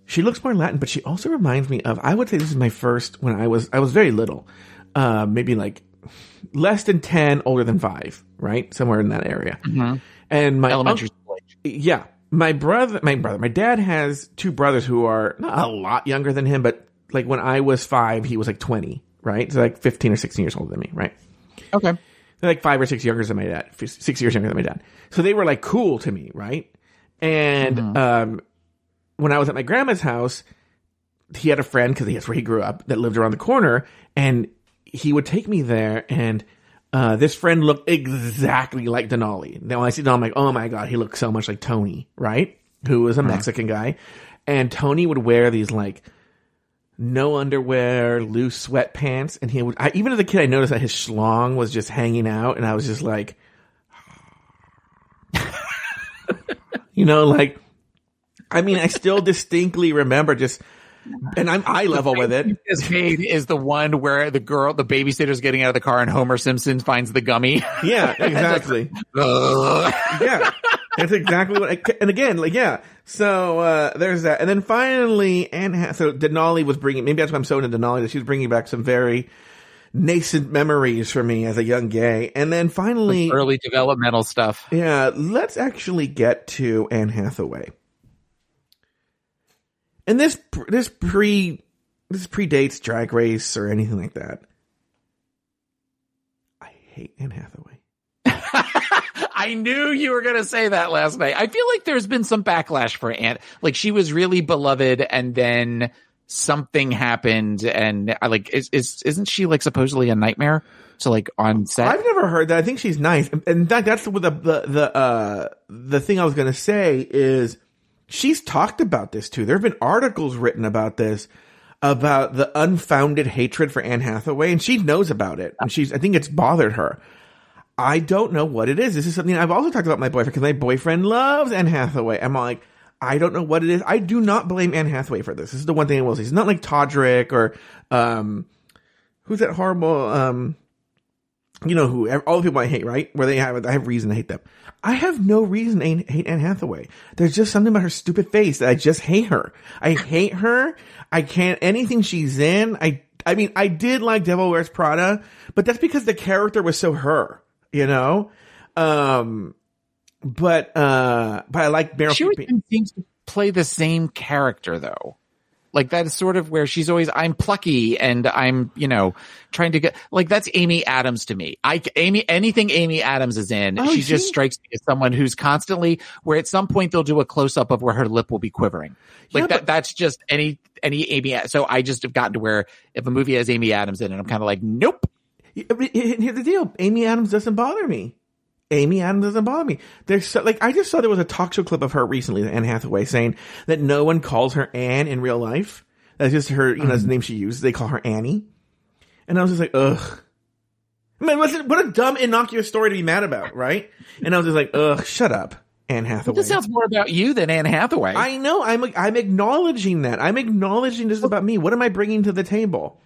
[SPEAKER 1] She looks more Latin, but she also reminds me of. I would say this is my first when I was I was very little, uh, maybe like less than ten, older than five, right, somewhere in that area. And my
[SPEAKER 2] Elementary school age.
[SPEAKER 1] yeah, my brother, my brother, my dad has two brothers who are not a lot younger than him, but like when I was five, he was like twenty, right? So like fifteen or sixteen years older than me, right?
[SPEAKER 2] Okay.
[SPEAKER 1] They're like five or six younger than my dad, six years younger than my dad. So they were like cool to me, right? And um, when I was at my grandma's house, he had a friend because that's where he grew up that lived around the corner, and he would take me there. And uh, this friend looked exactly like Denali. Now when I see Denali, I'm like, oh my god, he looks so much like Tony, right? Who was a Mexican guy, and Tony would wear these like no underwear, loose sweatpants, and he would. I, even as a kid, I noticed that his schlong was just hanging out, and I was just like, you know, like, I mean, I still distinctly remember just, and I'm eye level with it.
[SPEAKER 2] Is made is the one where the girl, the babysitter's getting out of the car and Homer Simpson finds the gummy.
[SPEAKER 1] Yeah, exactly. Yeah, that's exactly what. I, and again, like yeah. So uh there's that, and then finally, Anne. Ha- so Denali was bringing. Maybe that's why I'm so into Denali. That she was bringing back some very nascent memories for me as a young gay. And then finally,
[SPEAKER 2] Early developmental stuff.
[SPEAKER 1] yeah, let's actually get to Anne Hathaway. And this this pre this predates Drag Race or anything like that. I hate Anne Hathaway.
[SPEAKER 2] I knew you were going to say that last night. I feel like there's been some backlash for Anne. Like she was really beloved and then something happened and I like, is, is, isn't she like supposedly a nightmare? So like on set?
[SPEAKER 1] I've never heard that. I think she's nice. And- And that, that's the, the, the, uh, the thing I was going to say is she's talked about this too. There have been articles written about this, about the unfounded hatred for Anne Hathaway, and she knows about it. And she's, I think it's bothered her. I don't know what it is. This is something I've also talked about my boyfriend because my boyfriend loves Anne Hathaway. I'm like, I don't know what it is. I do not blame Anne Hathaway for this. This is the one thing I will say. It's not like Todrick or, um, who's that horrible, um, you know who all the people I hate, right? Where they have I have reason to hate them. I have no reason to hate Anne Hathaway. There's just something about her stupid face that I just hate her. I hate her. I can't anything she's in. I I mean I did like Devil Wears Prada, but that's because the character was so her, you know. Um, but uh, but I like Meryl.
[SPEAKER 2] She always seems to play the same character though. Like that is sort of where she's always, I'm plucky and I'm, you know, trying to get, like that's Amy Adams to me. I, Amy, anything Amy Adams is in, oh, she just strikes me as someone who's constantly, where at some point they'll do a close up of where her lip will be quivering. Like yeah, that, but- that's just any, any Amy. So I just have gotten to where if a movie has Amy Adams in it, I'm kind of like, nope.
[SPEAKER 1] Here's the deal. Amy Adams doesn't bother me. Amy Adams doesn't bother me. There's so, like I just saw there was a talk show clip of her recently, Anne Hathaway, saying that no one calls her Anne in real life. That's just her, you know, mm-hmm. that's the name she uses. They call her Annie. And I was just like, ugh. Man, what a dumb, innocuous story to be mad about, right? And I was just like, ugh, shut up, Anne Hathaway.
[SPEAKER 2] This sounds more about you than Anne Hathaway.
[SPEAKER 1] I know. I'm I'm acknowledging that. I'm acknowledging this is about me. What am I bringing to the table?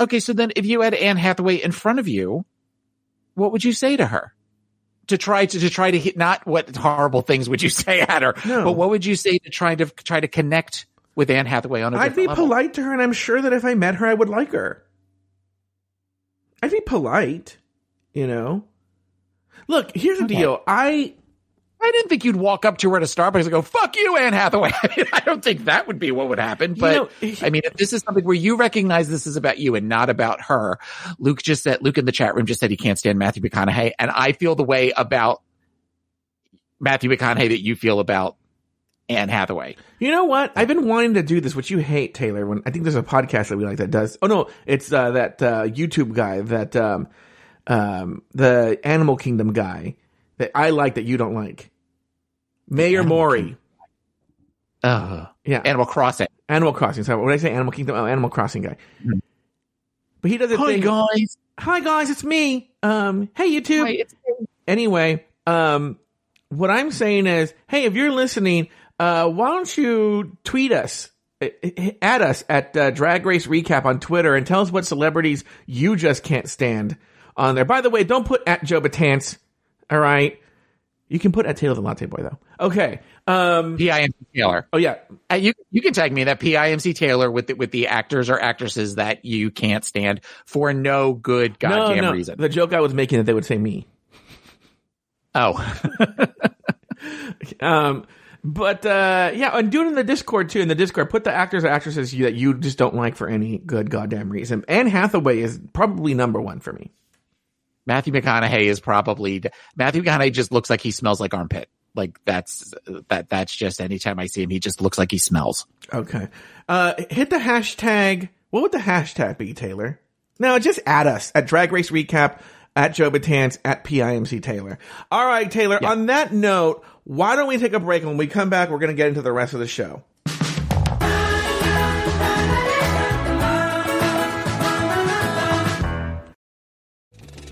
[SPEAKER 2] Okay, so then if you had Anne Hathaway in front of you, what would you say to her? to try to, to try to hit not what horrible things would you say at her, no. but what would you say to try to try to connect with Anne Hathaway on a I'd
[SPEAKER 1] be
[SPEAKER 2] level?
[SPEAKER 1] polite to her, and I'm sure that if I met her, I would like her. I'd be polite, you know. Look, here's the deal. I
[SPEAKER 2] I didn't think you'd walk up to her at a Starbucks and go, fuck you, Anne Hathaway. I, mean, I don't think that would be what would happen. But you know, I mean, if this is something where you recognize this is about you and not about her, Luke just said, Luke in the chat room just said he can't stand Matthew McConaughey. And I feel the way about Matthew McConaughey that you feel about Anne Hathaway.
[SPEAKER 1] You know what? I've been wanting to do this, which you hate, Taylor. When I think there's a podcast that we like that does. Oh no, it's uh, that uh, YouTube guy that um, um, the Animal Kingdom guy that I like that you don't like? Mayor Animal Mori.
[SPEAKER 2] Uh, yeah. Animal Crossing.
[SPEAKER 1] Animal Crossing. So when I say Animal Kingdom, oh, Animal Crossing guy. Mm-hmm. But he does a
[SPEAKER 2] Hi
[SPEAKER 1] thing.
[SPEAKER 2] guys.
[SPEAKER 1] Hi guys, it's me. Um, hey YouTube. Hi, it's me. Anyway, um, what I'm saying is, hey, if you're listening, uh, why don't you tweet us? At us at uh, Drag Race Recap on Twitter and tell us what celebrities you just can't stand on there. By the way, don't put at Joe Betance all right. You can put at Taylor the Latte Boy though. Okay. Um,
[SPEAKER 2] PIMC Taylor.
[SPEAKER 1] Oh yeah.
[SPEAKER 2] Uh, you you can tag me that PIMC Taylor with the, with the actors or actresses that you can't stand for no good goddamn no, no. reason.
[SPEAKER 1] The joke I was making that they would say me.
[SPEAKER 2] Oh.
[SPEAKER 1] um, but uh, yeah, and do it in the Discord too. In the Discord, put the actors or actresses that you just don't like for any good goddamn reason. Anne Hathaway is probably number one for me.
[SPEAKER 2] Matthew McConaughey is probably Matthew McConaughey just looks like he smells like armpit. Like that's that that's just anytime I see him, he just looks like he smells.
[SPEAKER 1] Okay. Uh hit the hashtag. What would the hashtag be, Taylor? No, just add us at Drag Race Recap at Joe Betance at PIMC Taylor. All right, Taylor. Yeah. On that note, why don't we take a break? And when we come back, we're going to get into the rest of the show.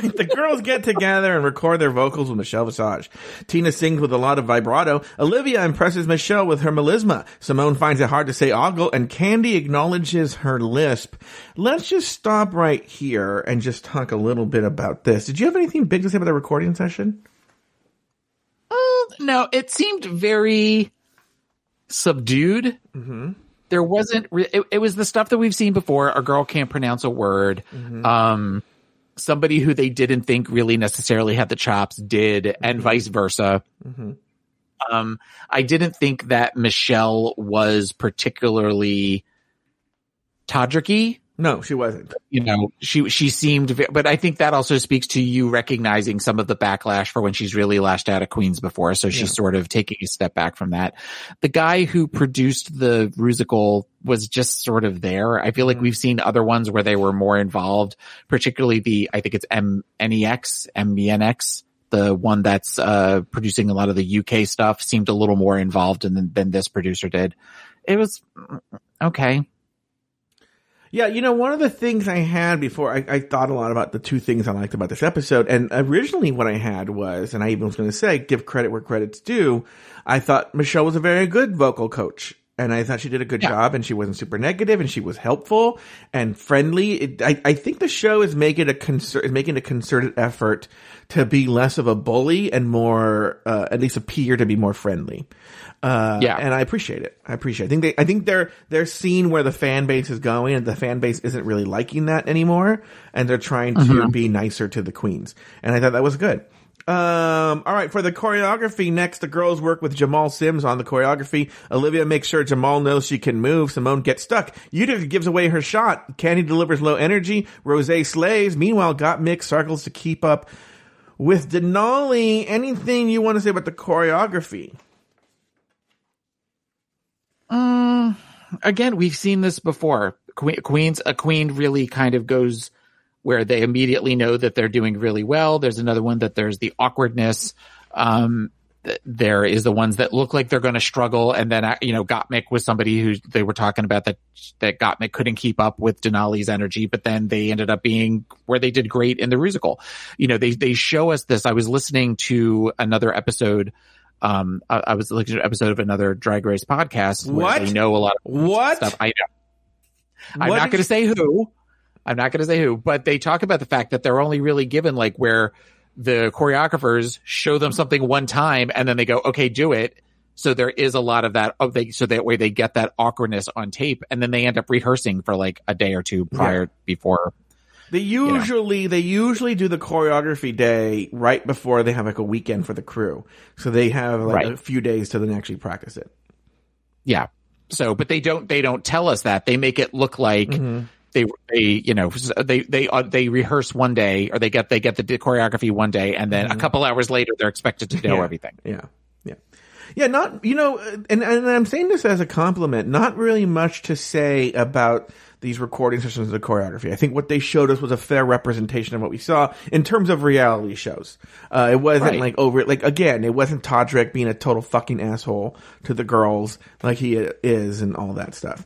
[SPEAKER 1] the girls get together and record their vocals with Michelle Visage. Tina sings with a lot of vibrato. Olivia impresses Michelle with her melisma. Simone finds it hard to say ogle and Kandy acknowledges her lisp. Let's just stop right here and just talk a little bit about this. Did you have anything big to say about the recording session?
[SPEAKER 2] Uh, no, it seemed very subdued.
[SPEAKER 1] Mm-hmm.
[SPEAKER 2] there wasn't re- it, it was the stuff that we've seen before a girl can't pronounce a word um somebody who they didn't think really necessarily had the chops did and vice versa. Um i didn't think that michelle was particularly todricky
[SPEAKER 1] No, she wasn't.
[SPEAKER 2] you know she she seemed but i think that also speaks to you recognizing some of the backlash for when she's really lashed out at queens before. So she's sort of taking a step back from that. The guy who produced the musical was just sort of there. I feel like we've seen other ones where they were more involved particularly the i think it's m nex the one that's uh producing a lot of the uk stuff seemed a little more involved than, than this producer did. It was mm, okay
[SPEAKER 1] Yeah, you know, one of the things I had before, I, I thought a lot about the two things I liked about this episode. And originally what I had was, and I even was going to say, give credit where credit's due. I thought Michelle was a very good vocal coach. And I thought she did a good
[SPEAKER 2] Yeah.
[SPEAKER 1] job and she wasn't super negative and she was helpful and friendly. It, I, I think the show is making a concer- is making a concerted effort to be less of a bully and more, uh, at least appear to be more friendly. Uh,
[SPEAKER 2] Yeah.
[SPEAKER 1] and I appreciate it. I appreciate. It. I think they, I think they're they're seeing where the fan base is going, and the fan base isn't really liking that anymore, and they're trying to be nicer to the queens. And I thought that was good. Um, all right, for the choreography next, the girls work with Jamal Sims on the choreography. Olivia makes sure Jamal knows she can move. Simone gets stuck. Utica gives away her shot. Kandy delivers low energy. Rose slays. Meanwhile, Gottmik circles to keep up with Denali. Anything you want to say about the choreography?
[SPEAKER 2] Um, again, we've seen this before. Que- Queens, a queen really kind of goes where they immediately know that they're doing really well. There's another one that there's the awkwardness. Um, th- there is the ones that look like they're going to struggle, and then uh, you know Gottmik was somebody who they were talking about that that Gottmik couldn't keep up with Denali's energy, but then they ended up being where they did great in the musical. You know, they they show us this. I was listening to another episode. Um, I, I was looking at an episode of another Drag Race podcast where
[SPEAKER 1] What?
[SPEAKER 2] they know a lot of
[SPEAKER 1] What?
[SPEAKER 2] stuff. I know. I'm
[SPEAKER 1] What
[SPEAKER 2] not going to say who. I'm not going to say who, but they talk about the fact that they're only really given like where the choreographers show them something one time and then they go, okay, do it. So there is a lot of that. Oh, they so that way they get that awkwardness on tape, and then they end up rehearsing for like a day or two prior before.
[SPEAKER 1] They usually they usually do the choreography day right before they have like a weekend for the crew, so they have like
[SPEAKER 2] Right.
[SPEAKER 1] a few days to then actually practice it.
[SPEAKER 2] Yeah. So, but they don't they don't tell us that. They make it look like. Mm-hmm. They, they, you know, they, they, uh, they rehearse one day or they get, they get the choreography one day and then a couple hours later they're expected to know
[SPEAKER 1] Yeah.
[SPEAKER 2] everything.
[SPEAKER 1] Yeah, yeah, yeah. Not you know, and and I'm saying this as a compliment. Not really much to say about these recording sessions of the choreography. I think what they showed us was a fair representation of what we saw in terms of reality shows. Uh, it wasn't
[SPEAKER 2] Right.
[SPEAKER 1] like over like again, it wasn't Todrick being a total fucking asshole to the girls like he is and all that stuff.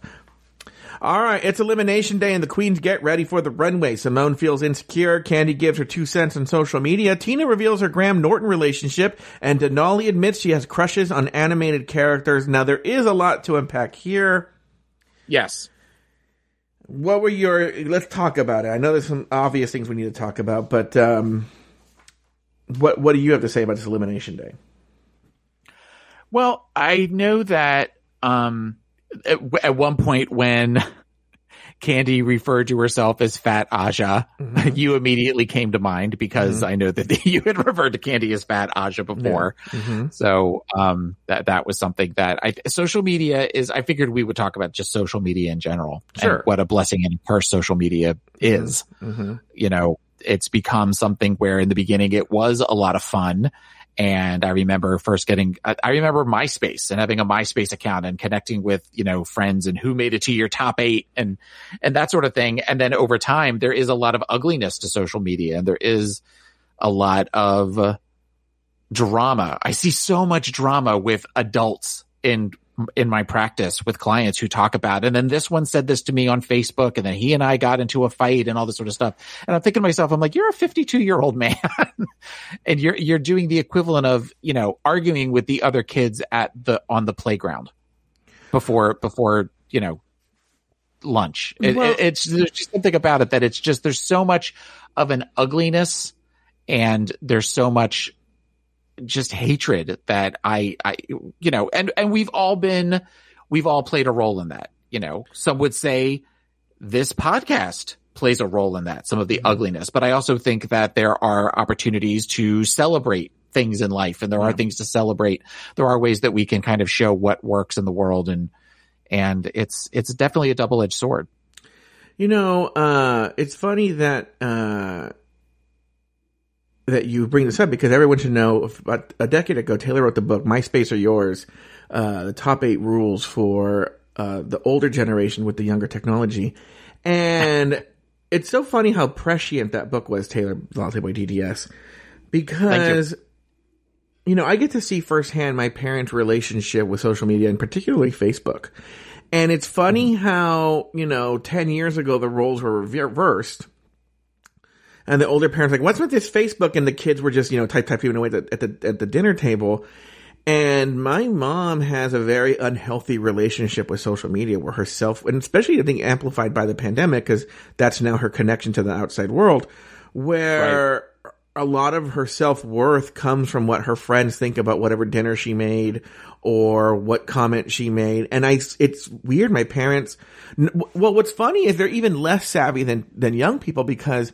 [SPEAKER 1] All right, it's elimination day and the queens get ready for the runway. Simone feels insecure. Kandy gives her two cents on social media. Tina reveals her Graham Norton relationship and Denali admits she has crushes on animated characters. Now there is a lot to unpack here.
[SPEAKER 2] Yes.
[SPEAKER 1] What were your, let's talk about it. I know there's some obvious things we need to talk about, but, um, what, what do you have to say about this elimination day?
[SPEAKER 2] Well, I know that um, at, at one point when Kandy referred to herself as Fat Aja, mm-hmm. you immediately came to mind because mm-hmm. I know that you had referred to Kandy as Fat Aja before. Mm-hmm. So um, that that was something that I social media is. I figured we would talk about just social media in general. and
[SPEAKER 1] Sure.
[SPEAKER 2] what a blessing and curse social media is. You know, it's become something where in the beginning it was a lot of fun. And I remember first getting, I remember MySpace and having a MySpace account and connecting with, you know, friends and who made it to your top eight and, and that sort of thing. And then over time, there is a lot of ugliness to social media and there is a lot of uh, drama. I see so much drama with adults in in my practice with clients who talk about, and then this one said this to me on Facebook, and then he and I got into a fight and all this sort of stuff. And I'm thinking to myself, I'm like, you're a 52 year old man, and you're you're doing the equivalent of you know arguing with the other kids at the on the playground before before you know lunch. It,
[SPEAKER 1] Well-
[SPEAKER 2] it- it's there's just something about it that it's just there's so much of an ugliness, and there's so much just hatred that I, I, you know, and, and we've all been, we've all played a role in that. you know, some would say this podcast plays a role in that, some of the mm-hmm. ugliness. But I also think that there are opportunities to celebrate things in life and there are things to celebrate. There are ways that we can kind of show what works in the world and, and it's, it's definitely a double edged sword.
[SPEAKER 1] You know, uh, it's funny that, uh, that you bring this up because everyone should know about a decade ago, Taylor wrote the book, My Space or Yours, uh, the top eight rules for, uh, the older generation with the younger technology. And it's so funny how prescient that book was, Taylor Latte Boy DDS, because you. you know I get to see firsthand my parents' relationship with social media and particularly Facebook. And it's funny mm-hmm. how you know ten years ago the roles were reversed, and the older parents like, "What's with this Facebook?" and the kids were just you know type type, typing away at the, at the at the dinner table. And my mom has a very unhealthy relationship with social media where herself, and especially I think amplified by the pandemic, because that's now her connection to the outside world, where right. a lot of her self worth comes from what her friends think about whatever dinner she made or what comment she made. And I, it's weird. My parents, well, what's funny is they're even less savvy than, than young people because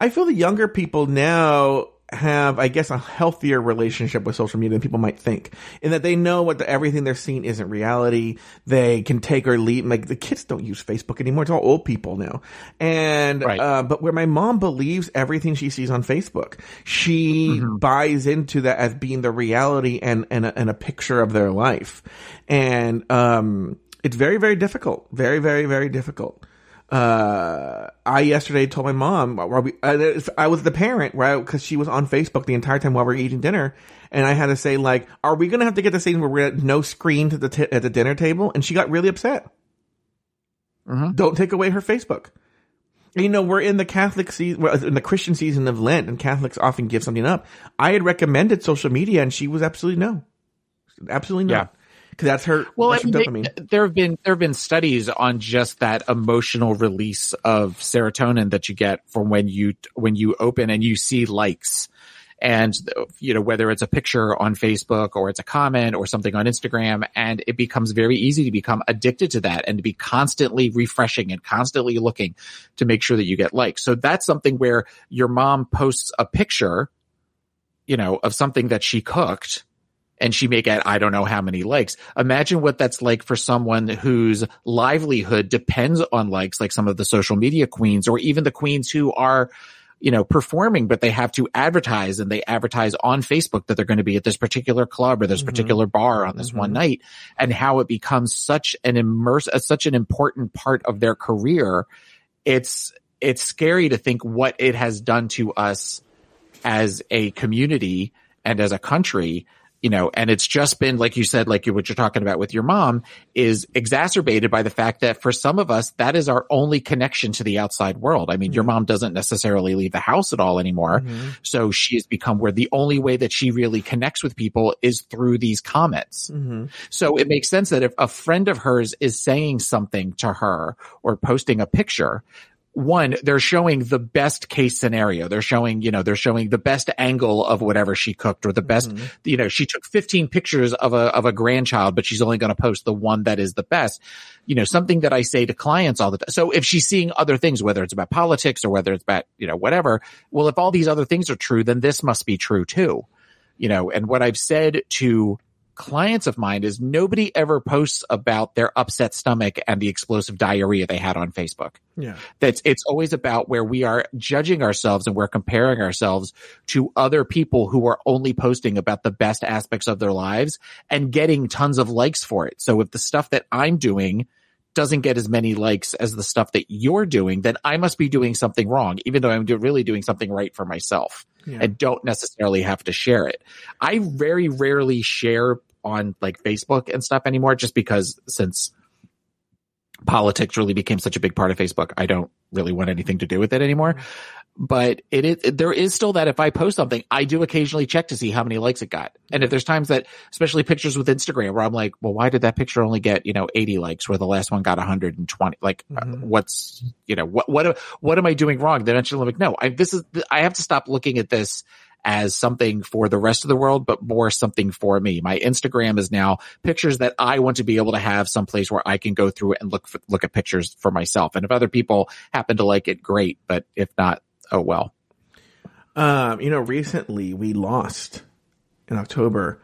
[SPEAKER 1] I feel the younger people now have, I guess, a healthier relationship with social media than people might think, in that they know what the, everything they're seeing isn't reality. They can take or leave. Like the kids don't use Facebook anymore; it's all old people now. And right. uh, but where my mom believes everything she sees on Facebook, she mm-hmm. buys into that as being the reality and and a, and a picture of their life, and um, it's very very difficult, very very very difficult uh, I yesterday told my mom, we, uh, I was the parent, right? Because she was on Facebook the entire time while we are eating dinner, and I had to say, like, "Are we going to have to get the scene where we're at no screen to the t- at the dinner table?" And she got really upset. Mm-hmm. Don't take away her Facebook. You know, we're in the Catholic season, in the Christian season of Lent, and Catholics often give something up. I had recommended social media, and she was absolutely no, absolutely not. Yeah because that's her.
[SPEAKER 2] Well, that's I mean, they, there have been there have been studies on just that emotional release of serotonin that you get from when you when you open and you see likes, and you know whether it's a picture on Facebook or it's a comment or something on Instagram, and it becomes very easy to become addicted to that and to be constantly refreshing and constantly looking to make sure that you get likes. So that's something where your mom posts a picture, you know, of something that she cooked and she may get I don't know how many likes. Imagine what that's like for someone whose livelihood depends on likes, like some of the social media queens or even the queens who are, you know, performing, but they have to advertise and they advertise on Facebook that they're going to be at this particular club or this mm-hmm. particular bar on this mm-hmm. one night and how it becomes such an immerse, uh, such an important part of their career. It's, it's scary to think what it has done to us as a community and as a country you know, and it's just been, like you said, like what you're talking about with your mom is exacerbated by the fact that for some of us, that is our only connection to the outside world. I mean, mm-hmm. your mom doesn't necessarily leave the house at all anymore. Mm-hmm. So she has become where the only way that she really connects with people is through these comments. Mm-hmm. So it makes sense that if a friend of hers is saying something to her or posting a picture, one, they're showing the best case scenario. They're showing, you know, they're showing the best angle of whatever she cooked or the best, mm-hmm. you know, she took 15 pictures of a, of a grandchild, but she's only going to post the one that is the best. You know, something that I say to clients all the time. So if she's seeing other things, whether it's about politics or whether it's about, you know, whatever, well, if all these other things are true, then this must be true too. You know, and what I've said to clients of mine is nobody ever posts about their upset stomach and the explosive diarrhea they had on Facebook.
[SPEAKER 1] Yeah.
[SPEAKER 2] That's, it's always about where we are judging ourselves and we're comparing ourselves to other people who are only posting about the best aspects of their lives and getting tons of likes for it. So if the stuff that I'm doing doesn't get as many likes as the stuff that you're doing, then I must be doing something wrong, even though I'm do- really doing something right for myself yeah. and don't necessarily have to share it. I very rarely share on like Facebook and stuff anymore, just because since politics really became such a big part of Facebook, I don't really want anything to do with it anymore. But it is, there is still that if I post something, I do occasionally check to see how many likes it got. And if there's times that, especially pictures with Instagram where I'm like, well, why did that picture only get, you know, 80 likes where the last one got 120? Like, uh, mm-hmm. what's, you know, what, what, what am I doing wrong? Then I'm like, no, I, this is, I have to stop looking at this as something for the rest of the world, but more something for me. My Instagram is now pictures that I want to be able to have someplace where I can go through it and look for, look at pictures for myself. And if other people happen to like it, great. But if not, oh well.
[SPEAKER 1] Um, you know, recently we lost in October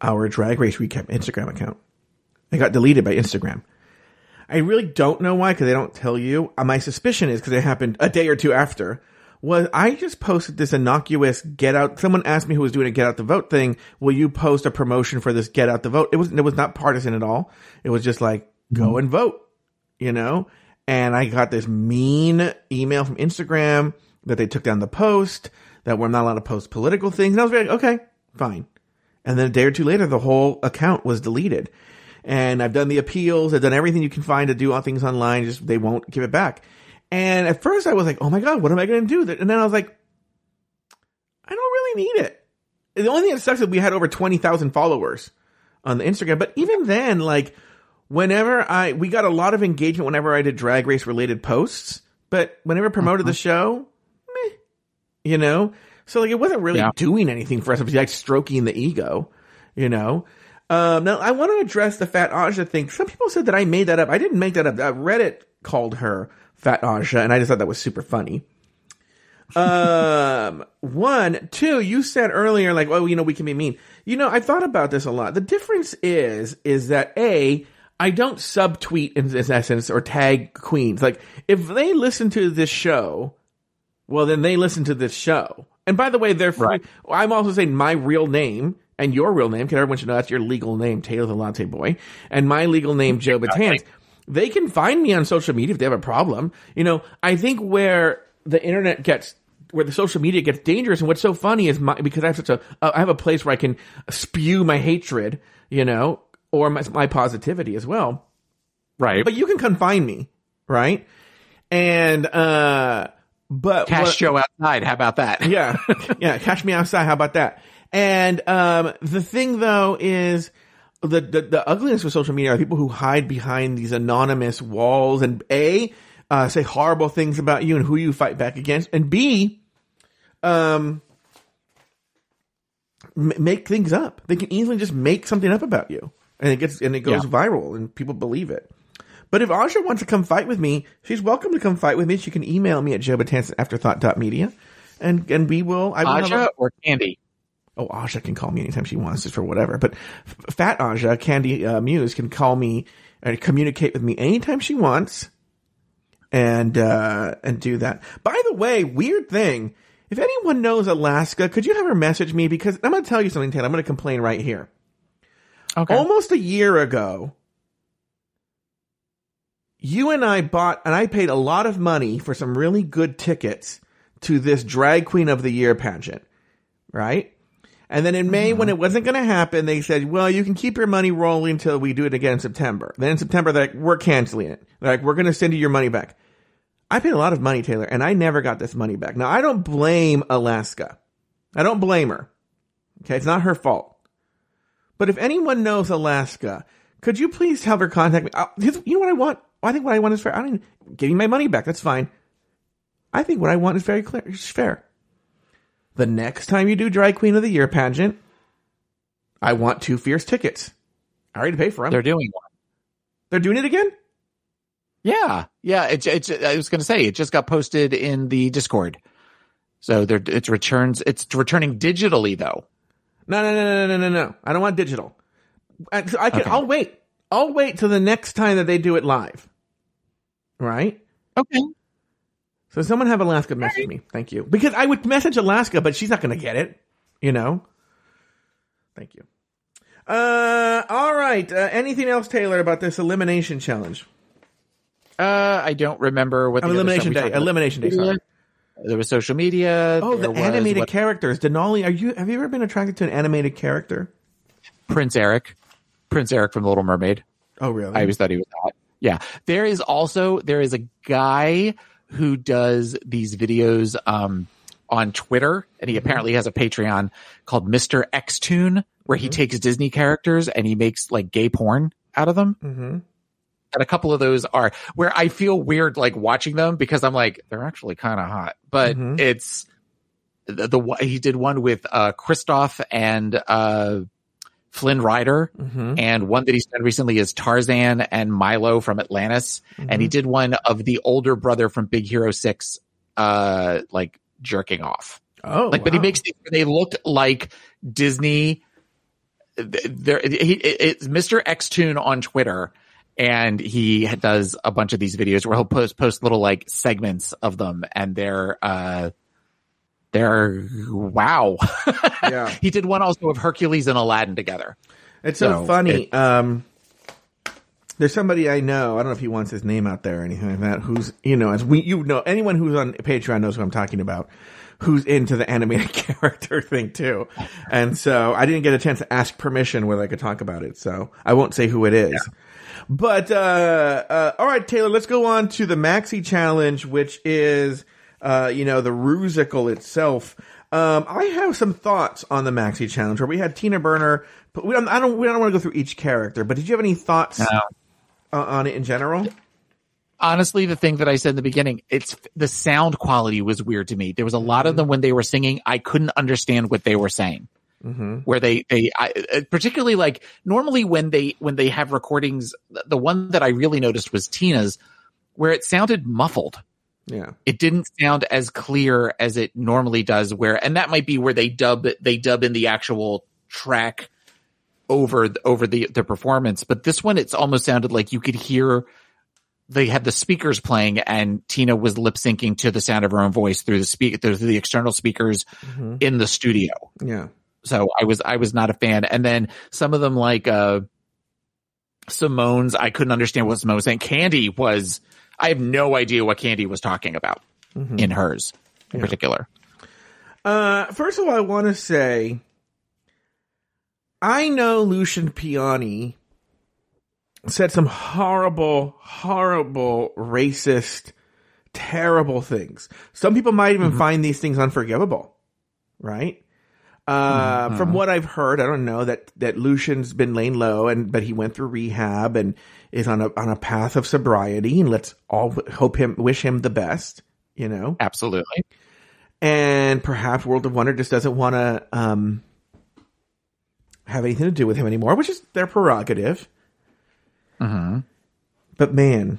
[SPEAKER 1] our Drag Race Recap Instagram account. It got deleted by Instagram. I really don't know why because they don't tell you. Uh, my suspicion is because it happened a day or two after. Was I just posted this innocuous get out? Someone asked me who was doing a get out the vote thing. Will you post a promotion for this get out the vote? It was it was not partisan at all. It was just like go mm-hmm. and vote, you know. And I got this mean email from Instagram that they took down the post that we're not allowed to post political things. And I was like, okay, fine. And then a day or two later, the whole account was deleted. And I've done the appeals. I've done everything you can find to do all things online. Just they won't give it back. And at first I was like, oh my God, what am I going to do? And then I was like, I don't really need it. The only thing that sucks is we had over 20,000 followers on the Instagram. But even then, like, whenever I, we got a lot of engagement whenever I did drag race related posts. But whenever I promoted the show, meh, you know? So like, it wasn't really
[SPEAKER 2] Yeah.
[SPEAKER 1] doing anything for us. It was like stroking the ego, you know? Um, now I want to address the Fat Aja thing. Some people said that I made that up. I didn't make that up. Uh, Reddit called her Fat Aja, and I just thought that was super funny. um, one, two, you said earlier, like, well, you know, we can be mean. You know, I thought about this a lot. The difference is, is that A, I don't subtweet in this essence or tag queens. Like, if they listen to this show, well, then they listen to this show. And by the way, they're free.
[SPEAKER 2] Right.
[SPEAKER 1] I'm also saying my real name and your real name, because everyone should know that's your legal name, Taylor the Latte Boy, and my legal name, Joe Betance. They can find me on social media if they have a problem. You know, I think where the internet gets, where the social media gets dangerous, and what's so funny is my, because I have such a, uh, I have a place where I can spew my hatred, you know, or my, my positivity as well
[SPEAKER 2] Right.
[SPEAKER 1] but you can confine me, right? And uh but
[SPEAKER 2] Cash
[SPEAKER 1] what-
[SPEAKER 2] Joe outside. How about that?
[SPEAKER 1] yeah, yeah, catch me outside. How about that? And um the thing though is the, the the ugliness of social media are people who hide behind these anonymous walls and a uh, say horrible things about you and who you fight back against, and b um m- make things up. They can easily just make something up about you, and it gets and it goes
[SPEAKER 2] Yeah.
[SPEAKER 1] viral, and people believe it. But if Aja wants to come fight with me, she's welcome to come fight with me. She can email me at joebetanceafterthought.media and and we will. I will
[SPEAKER 2] Aja
[SPEAKER 1] a,
[SPEAKER 2] or Kandy?
[SPEAKER 1] Oh, Aja can call me anytime she wants, just for whatever. But F- Fat Aja, Kandy uh, Muse, can call me and communicate with me anytime she wants, and uh, and do that. By the way, weird thing. If anyone knows Alaska, could you have her message me? Because I'm going to tell you something, Ted. I'm going to complain right here.
[SPEAKER 2] Okay.
[SPEAKER 1] Almost a year ago, you and I bought, and I paid a lot of money for some really good tickets to this Drag Queen of the Year pageant, right? And then in May, when it wasn't going to happen, they said, well, you can keep your money rolling until we do it again in September. Then in September, they're like, we're canceling it. They're like, we're going to send you your money back. I paid a lot of money, Taylor, and I never got this money back. Now, I don't blame Alaska. I don't blame her. Okay. It's not her fault. But if anyone knows Alaska, could you please have her contact me? Uh, here's- You know what I want? I think what I want is fair. I don't even, give me my money back. That's fine. I think what I want is very clear. It's fair. The next time you do Drag Queen of the Year pageant, I want two fierce tickets. I already paid for them.
[SPEAKER 2] They're doing,
[SPEAKER 1] They're,
[SPEAKER 2] doing
[SPEAKER 1] doing it again?
[SPEAKER 2] Yeah, yeah. It's it's. I was going to say it just got posted in the Discord, so there it's returns. It's returning digitally though.
[SPEAKER 1] No, no, no, no, no, no, no. I don't want digital. I, I can.
[SPEAKER 2] Okay.
[SPEAKER 1] I'll wait. I'll wait till the next time that they do it live. Right?
[SPEAKER 2] Okay.
[SPEAKER 1] So someone have Alaska message me. Thank you. Because I would message Alaska, but she's not going to get it. You know? Thank you. Uh, all right. Uh, anything else, Taylor, about this elimination challenge?
[SPEAKER 2] Uh, I don't remember what the
[SPEAKER 1] Oh, elimination day.
[SPEAKER 2] talked.
[SPEAKER 1] Elimination day. Sorry.
[SPEAKER 2] There was social media.
[SPEAKER 1] Oh, the animated
[SPEAKER 2] what-
[SPEAKER 1] characters. Denali, are you? Have you ever been attracted to an animated character?
[SPEAKER 2] Prince Eric, Prince Eric from The Little Mermaid.
[SPEAKER 1] Oh, really?
[SPEAKER 2] I always thought he was hot. Yeah. There is also there is a guy who does these videos um on Twitter and he apparently has a Patreon called Mr. Xtune where he takes Disney characters and he makes like gay porn out of them.
[SPEAKER 1] mm-hmm.
[SPEAKER 2] And a couple of those are where I feel weird like watching them because I'm like they're actually kind of hot. But
[SPEAKER 1] Mhm.
[SPEAKER 2] it's the, the he did one with uh Kristoff and uh Flynn Rider,
[SPEAKER 1] Mm-hmm.
[SPEAKER 2] and one that he's done recently is Tarzan and Milo from Atlantis, and he did one of the older brother from Big Hero Six, uh, like jerking off.
[SPEAKER 1] Oh,
[SPEAKER 2] like, but he makes these, they look like Disney. There, he, it's Mr. X Tune on Twitter, and he does a bunch of these videos where he'll post post little like segments of them, and they're uh, they're wow.
[SPEAKER 1] Yeah.
[SPEAKER 2] he did one also of Hercules and Aladdin together.
[SPEAKER 1] It's so,
[SPEAKER 2] So,
[SPEAKER 1] funny.
[SPEAKER 2] it-
[SPEAKER 1] um, there's somebody I know. I don't know if he wants his name out there or anything like that. Who's you know, as we you know, anyone who's on Patreon knows who I'm talking about. Who's into the animated character thing too, and so I didn't get a chance to ask permission whether I could talk about it. So I won't say who it is. But uh, uh, all right, Taylor, let's go on to the Maxi Challenge, which is uh, you know the Rusical itself. Um, I have some thoughts on the Maxi Challenge where we had Tina Burner. But we don't, I don't. We don't want to go through each character. But did you have any thoughts uh, on it in general?
[SPEAKER 2] honestly the thing that I said in the beginning, it's the sound quality was weird to me. There was a lot of them when they were singing, I couldn't understand what they were saying. Where they they I, uh, particularly like normally when they when they have recordings, the one that I really noticed was Tina's, where it sounded muffled.
[SPEAKER 1] Yeah.
[SPEAKER 2] It didn't sound as clear as it normally does. Where and that might be where they dub they dub in the actual track over over the the performance. But this one, it's almost sounded like you could hear they had the speakers playing and Tina was lip syncing to the sound of her own voice through the speak through the external speakers in the studio.
[SPEAKER 1] Yeah.
[SPEAKER 2] So I was I was not a fan. And then some of them like uh Simone's, I couldn't understand what Simone was saying. Kandy was I have no idea what Kandy was talking about in hers in particular.
[SPEAKER 1] Uh, first of all, I want to say, I know Lucian Piane said some horrible, horrible, racist, terrible things. Some people might even find these things unforgivable, right? Uh, from what I've heard, I don't know that, that Lucian's been laying low and, but he went through rehab and is on a, on a path of sobriety and let's all hope him, wish him the best, you know?
[SPEAKER 2] Absolutely.
[SPEAKER 1] and perhaps World of Wonder just doesn't want to um, have anything to do with him anymore, which is their prerogative. But man,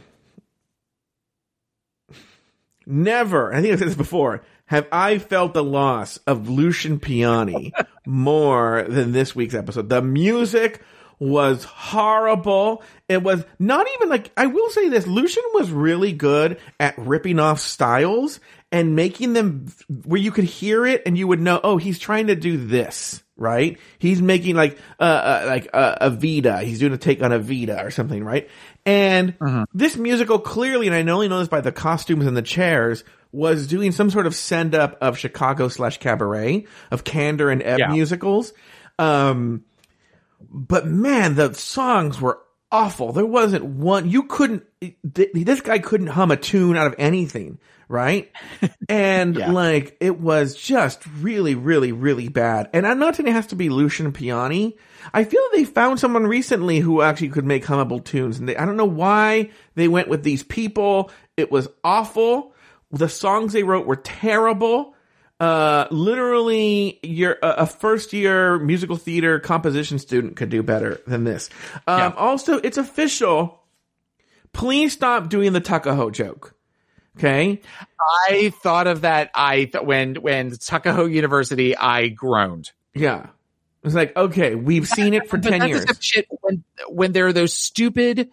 [SPEAKER 1] never, I think I've said this before, have I felt the loss of Lucian Piane more than this week's episode. The music was horrible. It was not even like, I will say this, Lucian was really good at ripping off styles and making them where you could hear it and you would know, oh, he's trying to do this, right? He's making like, uh, uh like uh, Evita. He's doing a take on Evita or something, right? And this musical clearly, and I only know this by the costumes and the chairs, was doing some sort of send up of Chicago slash cabaret of Kander and Ebb
[SPEAKER 2] Yeah.
[SPEAKER 1] musicals. Um, but man, the songs were awful. There wasn't one, you couldn't, th- this guy couldn't hum a tune out of anything, right? And
[SPEAKER 2] Yeah.
[SPEAKER 1] like, it was just really, really, really bad. And I'm not saying it has to be Lucian Piane. I feel they found someone recently who actually could make hummable tunes. And they, I don't know why they went with these people. It was awful. The songs they wrote were terrible. Uh, literally, your a a first year musical theater composition student could do better than this. Um,
[SPEAKER 2] Yeah.
[SPEAKER 1] Also, it's official. Please stop doing the Tuckahoe joke. Okay.
[SPEAKER 2] I thought of that. I th- when when Tuckahoe University, I groaned.
[SPEAKER 1] Yeah. It's like, okay, we've seen it for 10 years.
[SPEAKER 2] the type of shit when when there are those stupid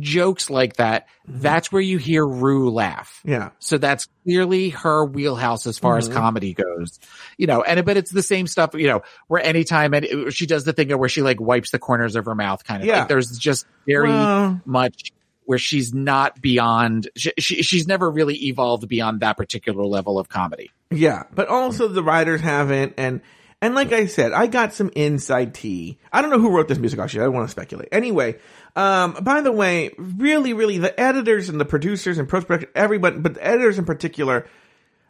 [SPEAKER 2] jokes like that. That's where you hear Ru laugh.
[SPEAKER 1] Yeah.
[SPEAKER 2] So that's clearly her wheelhouse as far
[SPEAKER 1] Mm-hmm.
[SPEAKER 2] as comedy goes, you know. And but it's the same stuff, you know. Where anytime and she does the thing where she like wipes the corners of her mouth, kind of.
[SPEAKER 1] Yeah.
[SPEAKER 2] Like, there's just very
[SPEAKER 1] Well-
[SPEAKER 2] much where she's not beyond. She, she, she's never really evolved beyond that particular level of comedy.
[SPEAKER 1] Yeah, but also the writers haven't, and and like I said, I got some inside tea. I don't know who wrote this music. Actually, I don't want to speculate. Anyway, um, by the way, really, really, the editors and the producers and post production, everybody, but the editors in particular,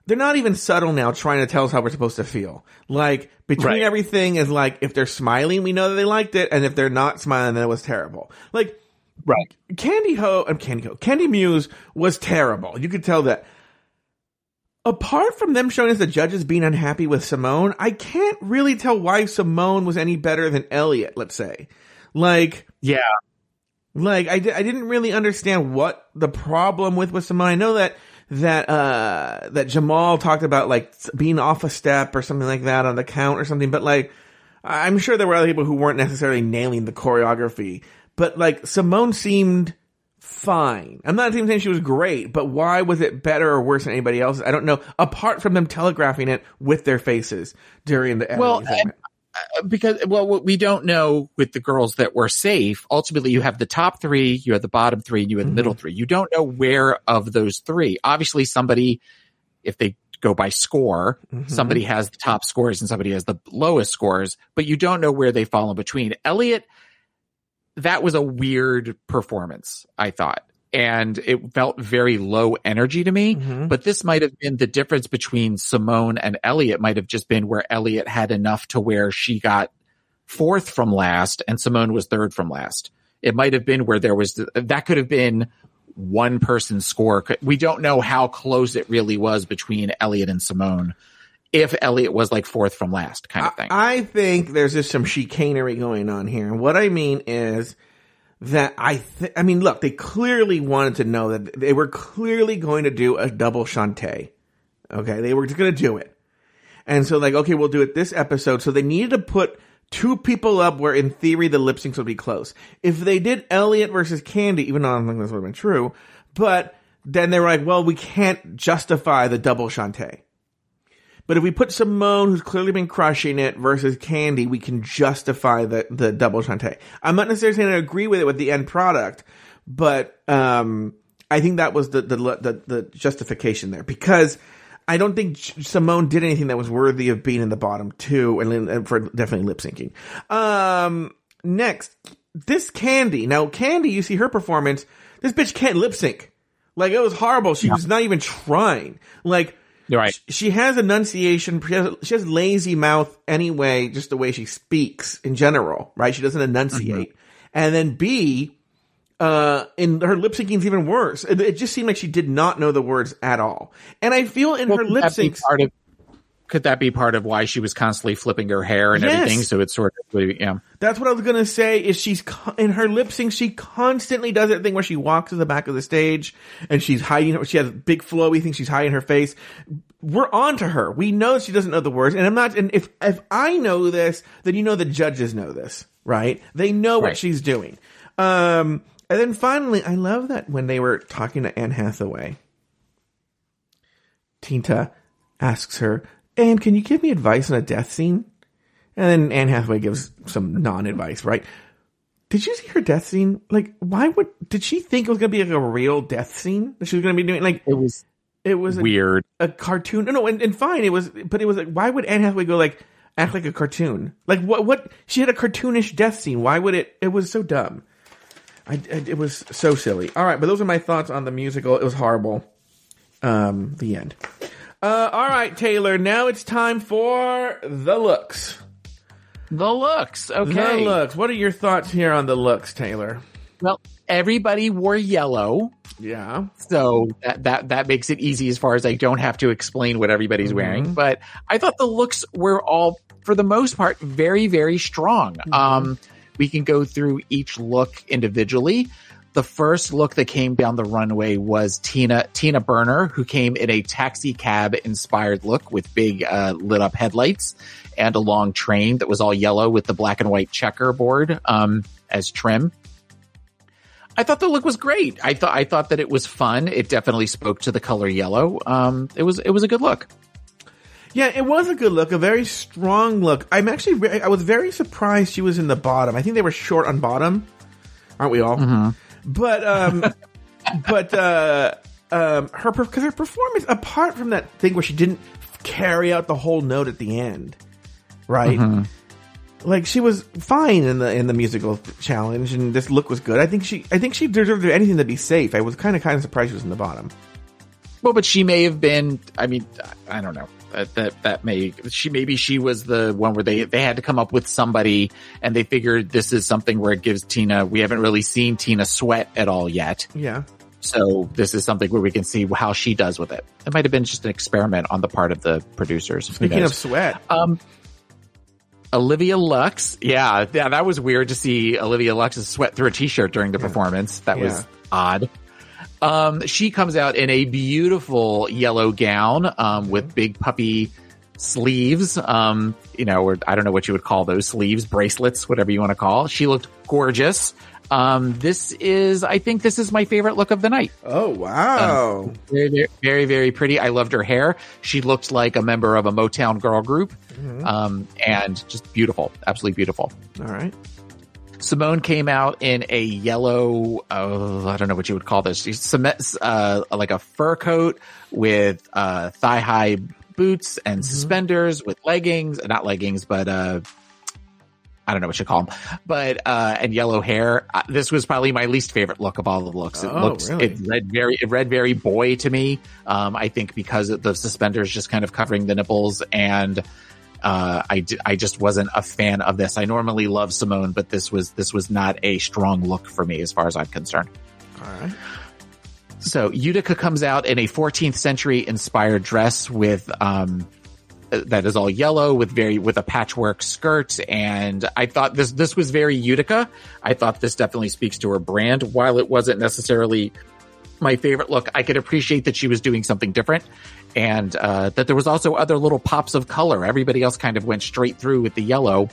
[SPEAKER 1] they're not even subtle now, trying to tell us how we're supposed to feel. Like between
[SPEAKER 2] Right.
[SPEAKER 1] everything is like if they're smiling, we know that they liked it, and if they're not smiling, then it was terrible. Like
[SPEAKER 2] Right.
[SPEAKER 1] Kandy Ho and Kandy Ho, Kandy Muse was terrible. You could tell that. Apart from them showing us the judges being unhappy with Simone, I can't really tell why Simone was any better than Elliot, let's say. Like,
[SPEAKER 2] Yeah.
[SPEAKER 1] like I, I didn't really understand what the problem with with Simone. I know that that uh that Jamal talked about like being off a step or something like that on the count or something, but like I'm sure there were other people who weren't necessarily nailing the choreography, but like Simone seemed fine. I'm not even saying she was great, but why was it better or worse than anybody else? I don't know. Apart from them telegraphing it with their faces during the
[SPEAKER 2] Well,
[SPEAKER 1] segment.
[SPEAKER 2] Uh, because well what we don't know with the girls that were safe ultimately you have the top three you have the bottom three and you have the middle mm-hmm. three you don't know where of those three obviously somebody if they go by score mm-hmm. somebody has the top scores and somebody has the lowest scores but you don't know where they fall in between elliot that was a weird performance i thought and it felt very low energy to me
[SPEAKER 1] Mhm.
[SPEAKER 2] but this might have been the difference between Simone and Elliot might have just been where Elliot had enough to where she got fourth from last and Simone was third from last. It might have been where there was that could have been one person's score. We don't know how close it really was between Elliot and Simone. If Elliot was like fourth from last kind of thing.
[SPEAKER 1] I, think there's just some chicanery going on here. And what I mean is that I th- I mean, look, they clearly wanted to know that they were clearly going to do a double Shantay. Okay. They were just going to do it. And so like, okay, we'll do it this episode. So they needed to put two people up where in theory the lip syncs would be close. If they did Elliot versus Kandy, even though I don't think this would have been true, but then they were like, well, we can't justify the double Shantay. But if we put Simone, who's clearly been crushing it, versus Kandy, we can justify the, the double Shantay. I'm not necessarily saying I agree with it with the end product, but um, I think that was the, the the the justification there because I don't think Simone did anything that was worthy of being in the bottom two, and, and for definitely lip syncing. Um, next, this Kandy. Now, Kandy, you see her performance. This bitch can't lip sync. Like it was horrible. She was not even trying. Like
[SPEAKER 2] right.
[SPEAKER 1] sh- she has enunciation. She has, she has lazy mouth anyway, just the way she speaks in general, right? She doesn't enunciate. And then B, uh, in her lip syncing is even worse. It, it just seemed like she did not know the words at all. And I feel in her lip syncs,
[SPEAKER 2] part of could that be part of why she was constantly flipping her hair and
[SPEAKER 1] Yes.
[SPEAKER 2] everything? So it's sort of yeah.
[SPEAKER 1] That's what I was gonna say. Is she's in her lip sync? She constantly does that thing where she walks to the back of the stage and she's hiding. her She has big flowy thing. She's hiding her face. We're on to her. We know she doesn't know the words, and I'm not. And if if I know this, then you know the judges know this, right? They know what she's doing. Um, and then finally, I love that when they were talking to Anne Hathaway, Tina asks her, "Anne, can you give me advice on a death scene?" And then Anne Hathaway gives some non-advice, right? Did you see her death scene? Like, why would did she think it was gonna be like a real death scene that she was gonna be doing? Like,
[SPEAKER 2] It was
[SPEAKER 1] it was a,
[SPEAKER 2] weird.
[SPEAKER 1] a cartoon. No, no, and, and fine, it was, but it was like, why would Anne Hathaway go like act like a cartoon? Like, what? What? She had a cartoonish death scene. Why would it? It was so dumb. I, I- it was so silly. All right, but those are my thoughts on the musical. It was horrible. Um, the end. Uh, all right, Taylor. Now it's time for the looks.
[SPEAKER 2] The looks. Okay.
[SPEAKER 1] The looks. What are your thoughts here on the looks, Taylor?
[SPEAKER 2] Well, everybody wore yellow.
[SPEAKER 1] Yeah.
[SPEAKER 2] So that, that that makes it easy as far as I don't have to explain what everybody's wearing. But I thought the looks were all, for the most part, very very strong. Um, we can go through each look individually. The first look that came down the runway was Tina Tina Burner, who came in a taxi cab inspired look with big uh, lit up headlights and a long train that was all yellow with the black and white checkerboard um, as trim. I thought the look was great. I thought I thought that it was fun. It definitely spoke to the color yellow. Um, it was it was a good look.
[SPEAKER 1] Yeah, it was a good look, a very strong look. I'm actually, re- I was very surprised she was in the bottom. I think they were short on bottom, aren't we all? But, um, but, uh, um, her, because her performance, apart from that thing where she didn't carry out the whole note at the end, right? Like she was fine in the in the musical challenge, and this look was good. I think she, I think she deserved anything to be safe. I was kind of kind of surprised she was in the bottom.
[SPEAKER 2] Well, but she may have been. I mean, I don't know. That that, that may she maybe she was the one where they they had to come up with somebody, and they figured this is something where it gives Tina. We haven't really seen Tina sweat at all yet.
[SPEAKER 1] Yeah.
[SPEAKER 2] So this is something where we can see how she does with it. It might have been just an experiment on the part of the producers.
[SPEAKER 1] Speaking of sweat,
[SPEAKER 2] Um, Olivia Lux. Yeah, yeah, that was weird to see Olivia Lux's sweat through a t-shirt during the performance. That was odd. Um, she comes out in a beautiful yellow gown, um, with big puppy sleeves. Um, you know, or I don't know what you would call those sleeves, bracelets, whatever you want to call. She looked gorgeous. Um, this is, I think this is my favorite look of the night.
[SPEAKER 1] oh wow,
[SPEAKER 2] Very, very, very, very pretty. I loved her hair. She looked like a member of a Motown girl group. Um, and just beautiful. Absolutely beautiful.
[SPEAKER 1] all right.
[SPEAKER 2] Simone came out in a yellow, uh, I don't know what you would call this. She's Uh, like a fur coat with, uh, thigh high boots and suspenders with leggings, not leggings, but, uh, I don't know what you call them, but, uh, and yellow hair. Uh, this was probably my least favorite look of all the looks. It
[SPEAKER 1] Oh,
[SPEAKER 2] looked,
[SPEAKER 1] really?
[SPEAKER 2] it read very, it read very boy to me. Um, I think because of the suspenders just kind of covering the nipples and, uh, I, d- I just wasn't a fan of this. I normally love Simone, but this was, this was not a strong look for me as far as I'm concerned.
[SPEAKER 1] All right.
[SPEAKER 2] So Utica comes out in a 14th century inspired dress with, um, that is all yellow with very with a patchwork skirt and i thought this this was very utica i thought this definitely speaks to her brand while it wasn't necessarily my favorite look i could appreciate that she was doing something different and uh, that there was also other little pops of color everybody else kind of went straight through with the yellow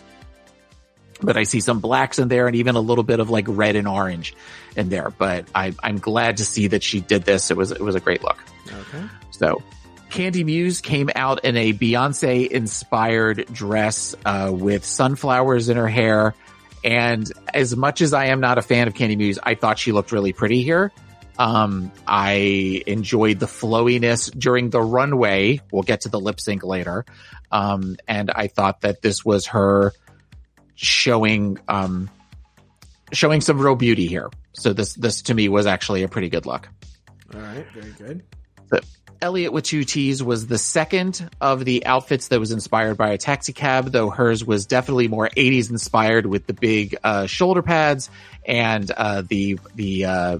[SPEAKER 2] but I see some blacks in there and even a little bit of like red and orange in there. But I, I'm glad to see that she did this. It was it was a great look.
[SPEAKER 1] Okay.
[SPEAKER 2] So, Kandy Muse came out in a Beyonce inspired dress uh, with sunflowers in her hair. And as much as I am not a fan of Kandy Muse, I thought she looked really pretty here. Um, I enjoyed the flowiness during the runway. We'll get to the lip sync later. Um, and I thought that this was her showing, um, showing some real beauty here. So this, this to me was actually a pretty good look.
[SPEAKER 1] All right. Very good.
[SPEAKER 2] Elliot with two T's was the second of the outfits that was inspired by a taxi cab, though hers was definitely more 80s inspired with the big uh, shoulder pads and uh, the the uh,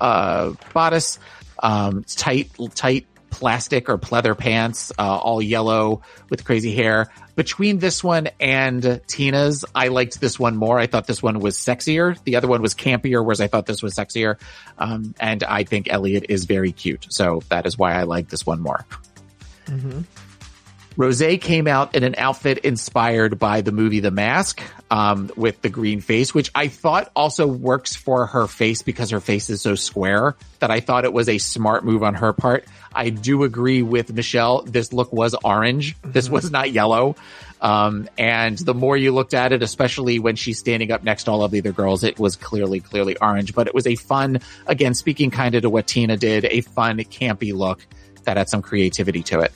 [SPEAKER 2] uh, bodice, um, tight tight plastic or pleather pants, uh, all yellow with crazy hair. Between this one and Tina's, I liked this one more. I thought this one was sexier. The other one was campier, whereas I thought this was sexier. Um, and I think Elliot is very cute. So that is why I like this one more. Rose came out in an outfit inspired by the movie The Mask, um, with the green face, which I thought also works for her face because her face is so square that I thought it was a smart move on her part. I do agree with Michelle. This look was orange. This was not yellow. Um, and the more you looked at it, especially when she's standing up next to all of the other girls, it was clearly, clearly orange, but it was a fun, again, speaking kind of to what Tina did, a fun, campy look that had some creativity to it.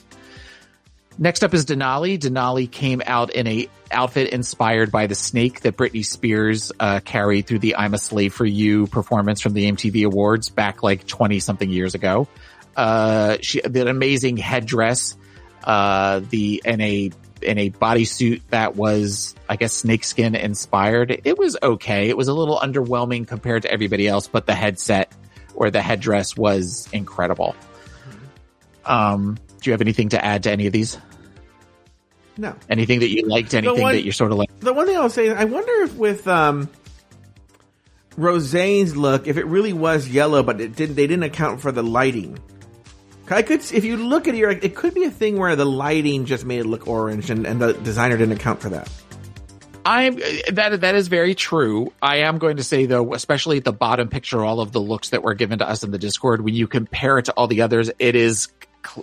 [SPEAKER 2] Next up is Denali. Denali came out in a outfit inspired by the snake that Britney Spears uh, carried through the "I'm a Slave for You" performance from the MTV Awards back like twenty something years ago. Uh, she did an amazing headdress, uh, the in a in a bodysuit that was, I guess, snakeskin inspired. It was okay. It was a little underwhelming compared to everybody else, but the headset or the headdress was incredible. Um, do you have anything to add to any of these?
[SPEAKER 1] No.
[SPEAKER 2] Anything that you liked? Anything
[SPEAKER 1] one-
[SPEAKER 2] that you're sort of like?
[SPEAKER 1] The one thing I'll say, I wonder if with um, Roseanne's look, if it really was yellow, but it didn't, they didn't account for the lighting. I could, if you look at it, you're like, it could be a thing where the lighting just made it look orange, and, and the designer didn't account for that.
[SPEAKER 2] I'm that that is very true. I am going to say though, especially at the bottom picture, all of the looks that were given to us in the Discord, when you compare it to all the others, it is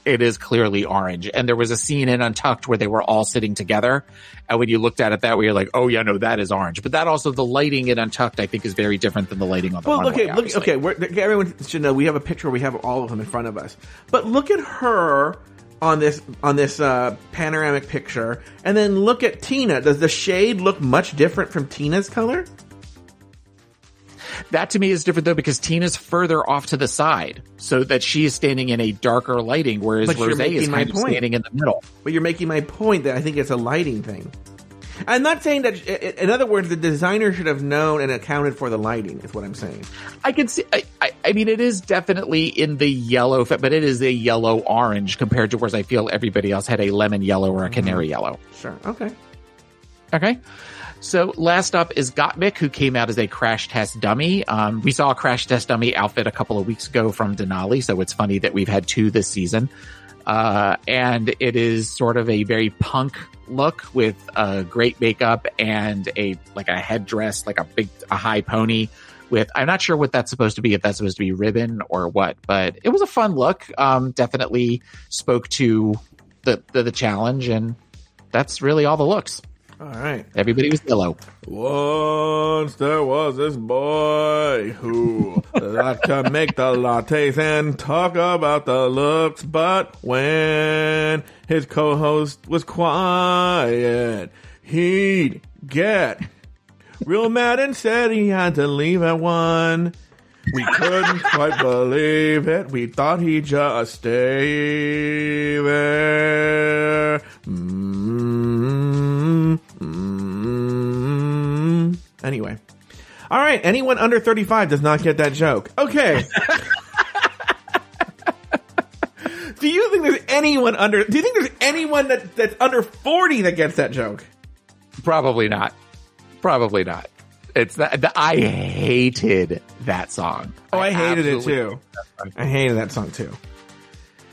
[SPEAKER 2] it is clearly orange. And there was a scene in Untucked where they were all sitting together, and when you looked at it that way, you're like, oh yeah, no, that is orange. But that also the lighting in Untucked, I think, is very different than the lighting on the
[SPEAKER 1] Well,
[SPEAKER 2] runway,
[SPEAKER 1] okay, look, okay. We're, everyone should know we have a picture. We have all of them in front of us. But look at her on this on this uh, panoramic picture, and then look at Tina. Does the shade look much different from Tina's color?
[SPEAKER 2] That to me is different though because Tina's further off to the side, so that she is standing in a darker lighting, whereas
[SPEAKER 1] But
[SPEAKER 2] Rose is
[SPEAKER 1] my
[SPEAKER 2] kind of standing in the middle.
[SPEAKER 1] But you're making my point that I think it's a lighting thing. I'm not saying that. In other words, the designer should have known and accounted for the lighting. Is what I'm saying.
[SPEAKER 2] I can see. I, I, I mean, it is definitely in the yellow, but it is a yellow orange compared to whereas I feel everybody else had a lemon yellow or a canary mm-hmm. yellow.
[SPEAKER 1] Sure. Okay.
[SPEAKER 2] Okay. So last up is Gottmik, who came out as a crash test dummy. Um, we saw a crash test dummy outfit a couple of weeks ago from Denali, so it's funny that we've had two this season. Uh, and it is sort of a very punk look with uh, great makeup and a like a headdress, like a big a high pony. With I'm not sure what that's supposed to be, if that's supposed to be ribbon or what, but it was a fun look. Um, definitely spoke to the, the the challenge, and that's really all the looks.
[SPEAKER 1] All right.
[SPEAKER 2] Everybody was yellow.
[SPEAKER 1] Once there was this boy who liked to make the lattes and talk about the looks, but when his co-host was quiet, he'd get real mad and said he had to leave at one. We couldn't quite believe it. We thought he'd just stay there. Mm, mm. Anyway. All right. Anyone under 35 does not get that joke. Okay. do you think there's anyone under, do you think there's anyone that, that's under 40 that gets that joke?
[SPEAKER 2] Probably not. Probably not. It's that I hated that song.
[SPEAKER 1] Oh, I, hated it too. I hated that song too.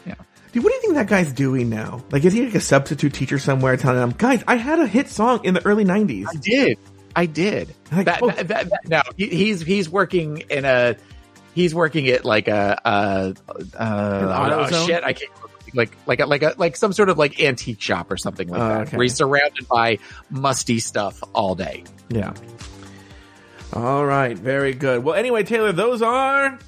[SPEAKER 2] Yeah.
[SPEAKER 1] Dude, what do you think that guy's doing now? Like, is he like a substitute teacher somewhere telling them, guys, I had a hit song in the early 90s?
[SPEAKER 2] I did. I did.
[SPEAKER 1] Like,
[SPEAKER 2] that,
[SPEAKER 1] oh.
[SPEAKER 2] that, that, that- no, he- he's he's working in a he's working at like a uh uh oh, shit. I can't like like a, like a like some sort of like antique shop or something like
[SPEAKER 1] Oh,
[SPEAKER 2] that.
[SPEAKER 1] okay.
[SPEAKER 2] Where he's surrounded by musty stuff all day.
[SPEAKER 1] Yeah. All right. Very good. Well, anyway, Taylor, those are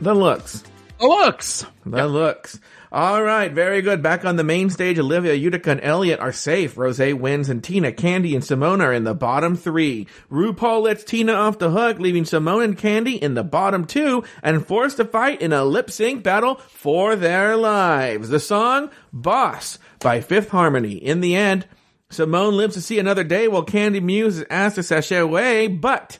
[SPEAKER 1] the looks.
[SPEAKER 2] Oh, looks.
[SPEAKER 1] The looks. All right, very good. Back on the main stage, Olivia, Utica, and Elliot are safe. Rose wins, and Tina, Kandy, and Simone are in the bottom three. RuPaul lets Tina off the hook, leaving Simone and Kandy in the bottom two, and forced to fight in a lip sync battle for their lives. The song "Boss" by Fifth Harmony. In the end, Simone lives to see another day, while Kandy Muse is asked to sashay away, but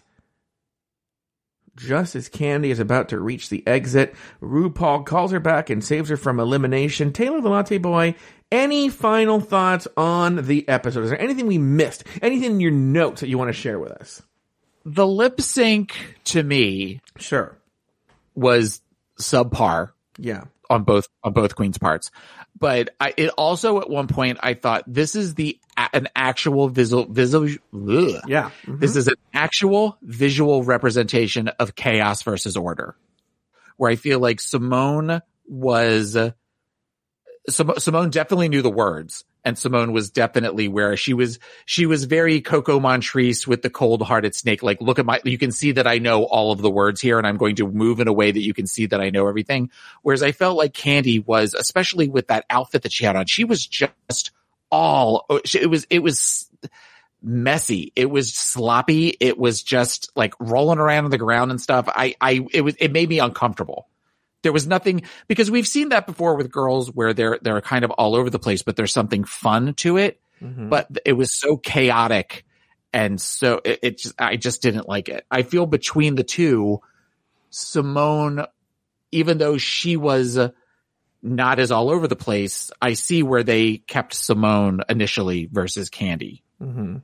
[SPEAKER 1] just as Kandy is about to reach the exit, RuPaul calls her back and saves her from elimination. Taylor the Latte Boy, any final thoughts on the episode? Is there anything we missed? Anything in your notes that you want to share with us?
[SPEAKER 2] The lip sync to me
[SPEAKER 1] Sure.
[SPEAKER 2] was subpar.
[SPEAKER 1] Yeah.
[SPEAKER 2] on both on both queens parts but I, it also at one point i thought this is the an actual visual visual ugh.
[SPEAKER 1] Yeah. Mhm.
[SPEAKER 2] this is an actual visual representation of chaos versus order where i feel like simone was simone definitely knew the words and simone was definitely where she was she was very coco montrese with the cold-hearted snake. Like look at my you can see that i know all of the words here and i'm going to move in a way that you can see that i know everything. Whereas i felt like kandy was especially with that outfit that she had on she was just all it was it was messy. It was sloppy. It was just like rolling around on the ground and stuff. I i it was it made me uncomfortable there was nothing because we've seen that before with girls where they're they're kind of all over the place but there's something fun to it
[SPEAKER 1] Mhm.
[SPEAKER 2] but it was so chaotic and so it, it just i just didn't like it i feel between the two simone even though she was not as all over the place i see where they kept simone initially versus kandy
[SPEAKER 1] Mhm.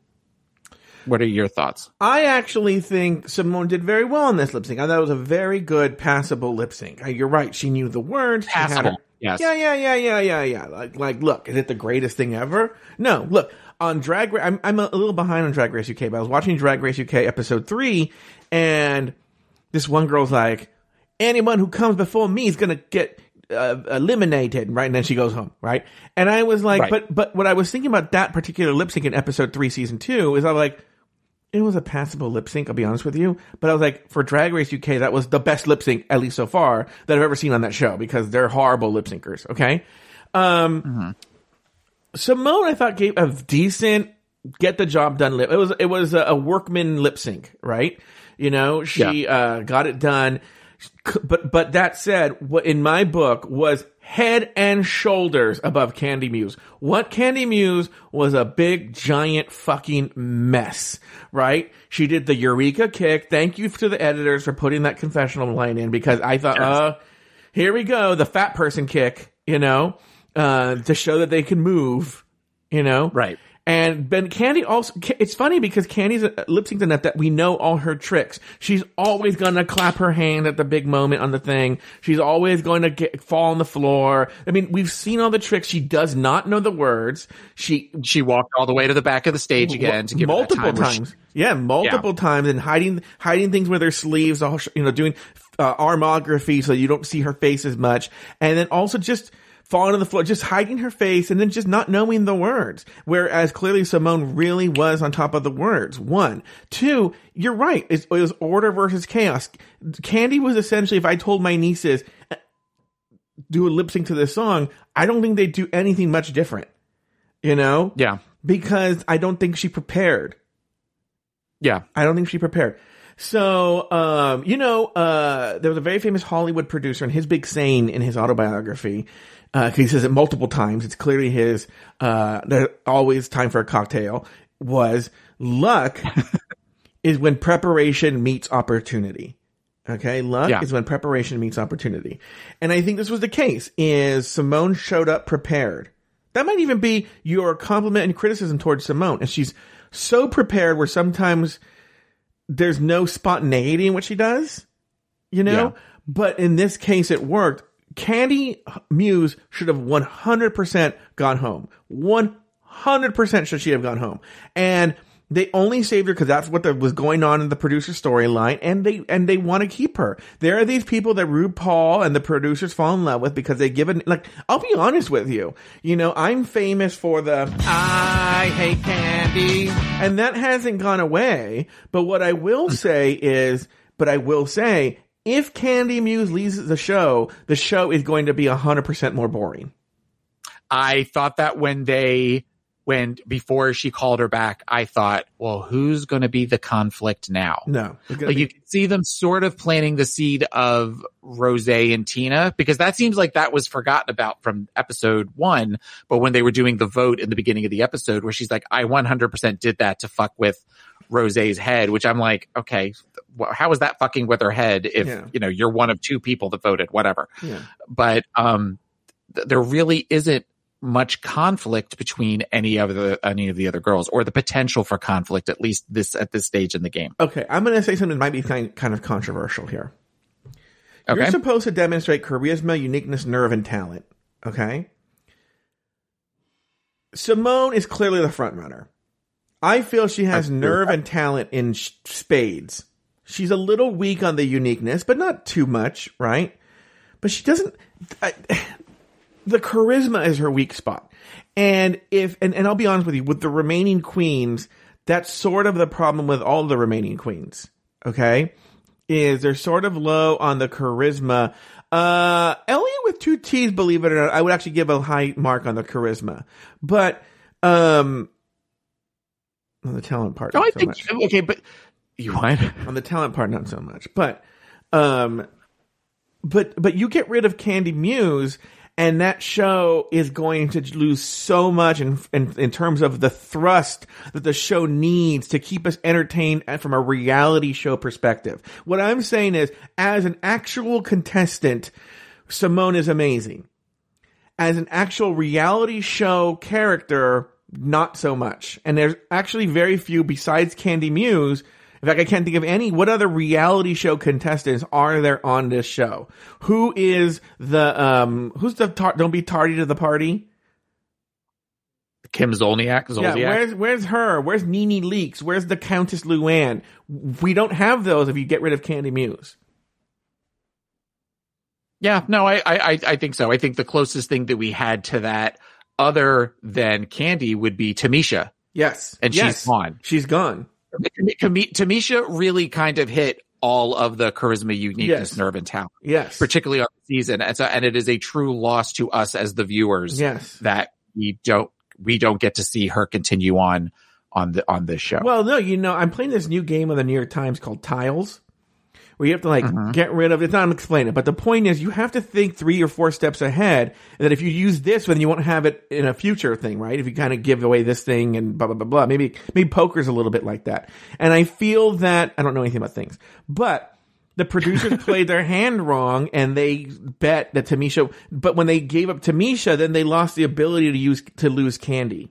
[SPEAKER 2] What are your thoughts
[SPEAKER 1] I actually think Simone did very well in this lip sync. I thought it was a very good, passable lip sync. You're right. She knew the words. had her-
[SPEAKER 2] Passable, yes.
[SPEAKER 1] Yeah, yeah, yeah, yeah, yeah, yeah. Like, like, look, is it the greatest thing ever? No, look, on Drag Race, I'm, I'm a little behind on Drag Race UK, but I was watching Drag Race UK episode three, and this one girl's like, anyone who comes before me is gonna get uh, eliminated, right? And then she goes home, right? And I was like,
[SPEAKER 2] Right.
[SPEAKER 1] but, but what I was thinking about that particular lip sync in episode three, season two, is I'm like, it was a passable lip sync, I'll be honest with you. But I was like, for Drag Race UK, that was the best lip sync, at least so far, that I've ever seen on that show because they're horrible lip syncers, okay? Um, Simone, I thought gave a decent, get the job done lip. It was, it was a, a workman lip sync, right? You know, she, uh, got it done. But, but that said, what in my book was head and shoulders above Kandy Muse. What Kandy Muse was a big, giant fucking mess, right? She did the Eureka kick. Thank you to the editors for putting that confessional line in because I thought, uh, here we go, the fat person kick, you know, uh, to show that they can move, you know?
[SPEAKER 2] Right.
[SPEAKER 1] And Ben Kandy also, it's funny because Kandy's lip synced enough that we know all her tricks. She's always gonna clap her hand at the big moment on the thing. She's always going to get, fall on the floor. I mean, we've seen all the tricks. She does not know the words. She,
[SPEAKER 2] She walked all the way to the back of the stage again to give
[SPEAKER 1] multiple
[SPEAKER 2] time where she-
[SPEAKER 1] times. yeah, multiple times and hiding, hiding things with her sleeves, all, you know, doing, uh, armography so you don't see her face as much. And then also just, falling on the floor, just hiding her face and then just not knowing the words. Whereas clearly Simone really was on top of the words. One. Two, you're right. It, was order versus chaos. Kandy was essentially, if I told my nieces, uh, do a lip sync to this song, I don't think they'd do anything much different. You know?
[SPEAKER 2] Yeah.
[SPEAKER 1] Because I don't think she prepared.
[SPEAKER 2] Yeah.
[SPEAKER 1] I don't think she prepared. So, um, you know, uh, there was a very famous Hollywood producer and his big saying in his autobiography, uh, he says it multiple times. It's clearly his, uh, there's always time for a cocktail was luck is when preparation meets opportunity. Okay. Luck
[SPEAKER 2] Yeah.
[SPEAKER 1] is when preparation meets opportunity. And I think this was the case is Simone showed up prepared. That might even be your compliment and criticism towards Simone. And she's so prepared where sometimes there's no spontaneity in what she does, you know?
[SPEAKER 2] Yeah.
[SPEAKER 1] But in this case, it worked. Kandy Muse should have 100% gone home. 100% should she have gone home. And they only saved her because that's what was going on in the producer storyline, and they and they want to keep her. There are these people that RuPaul and the producers fall in love with because they give it. Like, I'll be honest with you, you know, I'm famous for the I hate kandy, and that hasn't gone away. But what I will say is, but I will say, if Kandy Muse leaves the show, the show is going to be hundred percent more boring.
[SPEAKER 2] I thought that when they when before she called her back, I thought, well, who's going to be the conflict now?
[SPEAKER 1] No,
[SPEAKER 2] Like
[SPEAKER 1] be-
[SPEAKER 2] you can see them sort of planting the seed of Rose and Tina because that seems like that was forgotten about from episode one. But when they were doing the vote in the beginning of the episode where she's like, I 100% did that to fuck with Rose's head, which I'm like, okay, how is that fucking with her head if,
[SPEAKER 1] Yeah.
[SPEAKER 2] you know, you're one of two people that voted, whatever.
[SPEAKER 1] Yeah.
[SPEAKER 2] But, um, th- there really isn't much conflict between any of the any of the other girls or the potential for conflict at least this at this stage in the game
[SPEAKER 1] Okay, I'm going to say something that might be kind kind of controversial here.
[SPEAKER 2] okay
[SPEAKER 1] You're supposed to demonstrate charisma, uniqueness, nerve, and talent. Okay. Simone is clearly the front runner. I feel she has nerve and talent in sh- spades. She's a little weak on the uniqueness, but not too much, right? But she doesn't. I, the charisma is her weak spot. And if and, and I'll be honest with you, with the remaining queens, that's sort of the problem with all the remaining queens. Okay? Is they're sort of low on the charisma. Uh Elliot with two T's, believe it or not, I would actually give a high mark on the charisma. But um on the talent part,
[SPEAKER 2] No, I
[SPEAKER 1] so
[SPEAKER 2] think
[SPEAKER 1] much
[SPEAKER 2] okay, but you what?
[SPEAKER 1] on the talent part not so much but um but but you get rid of kandy muse and that show is going to lose so much in, in in terms of the thrust that the show needs to keep us entertained from a reality show perspective what i'm saying is as an actual contestant simone is amazing as an actual reality show character, not so much. And there's actually very few besides Kandy Muse. In fact, I can't think of any. What other reality show contestants are there on this show? Who is the, um, who's the, tar- don't be tardy to the party?
[SPEAKER 2] Kim Zolciak,
[SPEAKER 1] Yeah, where's, where's her? Where's NeNe Leakes? Where's the Countess Luann? We don't have those if you get rid of Kandy Muse.
[SPEAKER 2] Yeah, no, I, I, I- I think so. I think the closest thing that we had to that, other than Kandy, would be Tamisha,
[SPEAKER 1] Yes.
[SPEAKER 2] and
[SPEAKER 1] yes.
[SPEAKER 2] she's gone.
[SPEAKER 1] She's gone.
[SPEAKER 2] Tami- Tamisha really kind of hit all of the charisma, uniqueness,
[SPEAKER 1] Yes.
[SPEAKER 2] nerve, and talent,
[SPEAKER 1] Yes.
[SPEAKER 2] particularly on the season. And so, and it is a true loss to us as the viewers
[SPEAKER 1] Yes.
[SPEAKER 2] that we don't we don't get to see her continue on on the on this show.
[SPEAKER 1] Well, no, you know, I'm playing this new game on the New York Times called Tiles, where you have to like
[SPEAKER 2] Mm-hmm.
[SPEAKER 1] get rid of it's not I'm explaining it, but the point is you have to think three or four steps ahead and that if you use this then you won't have it in a future thing, right? If you kind of give away this thing and blah blah blah blah. Maybe maybe poker's a little bit like that. And I feel that I don't know anything about things, but the producers played their hand wrong and they bet that Tamisha but when they gave up Tamisha then they lost the ability to use to lose Kandy.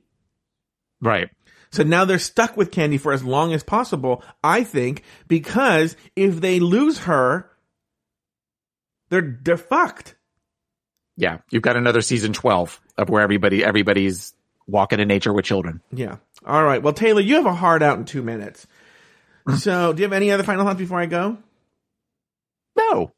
[SPEAKER 2] Right.
[SPEAKER 1] So now they're stuck with Kandy for as long as possible, I think, because if they lose her, they're they're fucked.
[SPEAKER 2] Yeah. You've got another season 12 of where everybody, everybody's walking in nature with children.
[SPEAKER 1] Yeah. All right. Well, Taylor, you have a hard out in two minutes. So, do you have any other final thoughts before I go?
[SPEAKER 2] No,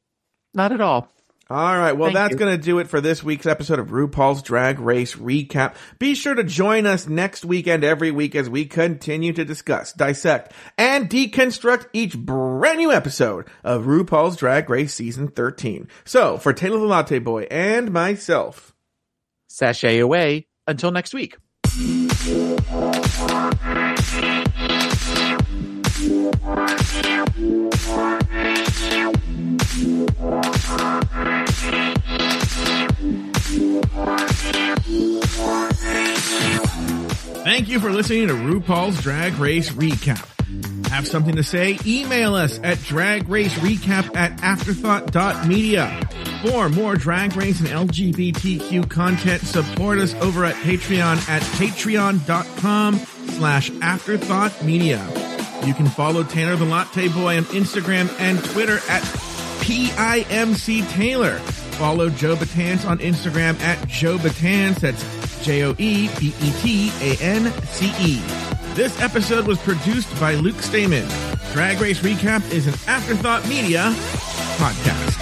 [SPEAKER 2] not at all.
[SPEAKER 1] All right. Well,
[SPEAKER 2] Thank
[SPEAKER 1] that's going to do it for this week's episode of RuPaul's Drag Race Recap. Be sure to join us next weekend every week as we continue to discuss, dissect, and deconstruct each brand new episode of RuPaul's Drag Race Season 13. So, for Taylor the Latte Boy and myself,
[SPEAKER 2] Sashay away until next week.
[SPEAKER 1] Thank you for listening to RuPaul's Drag Race Recap. Have something to say? Email us at dragracerecap at afterthought.media. For more drag race and LGBTQ content, support us over at Patreon at patreon.com slash afterthought media. You can follow Tanner the Latte Boy on Instagram and Twitter at PIMC Taylor. Follow Joe Betance on Instagram at Joe Betance. That's J O E B E T A N C E. This episode was produced by Luke Stamen. Drag Race Recap is an Afterthought Media podcast.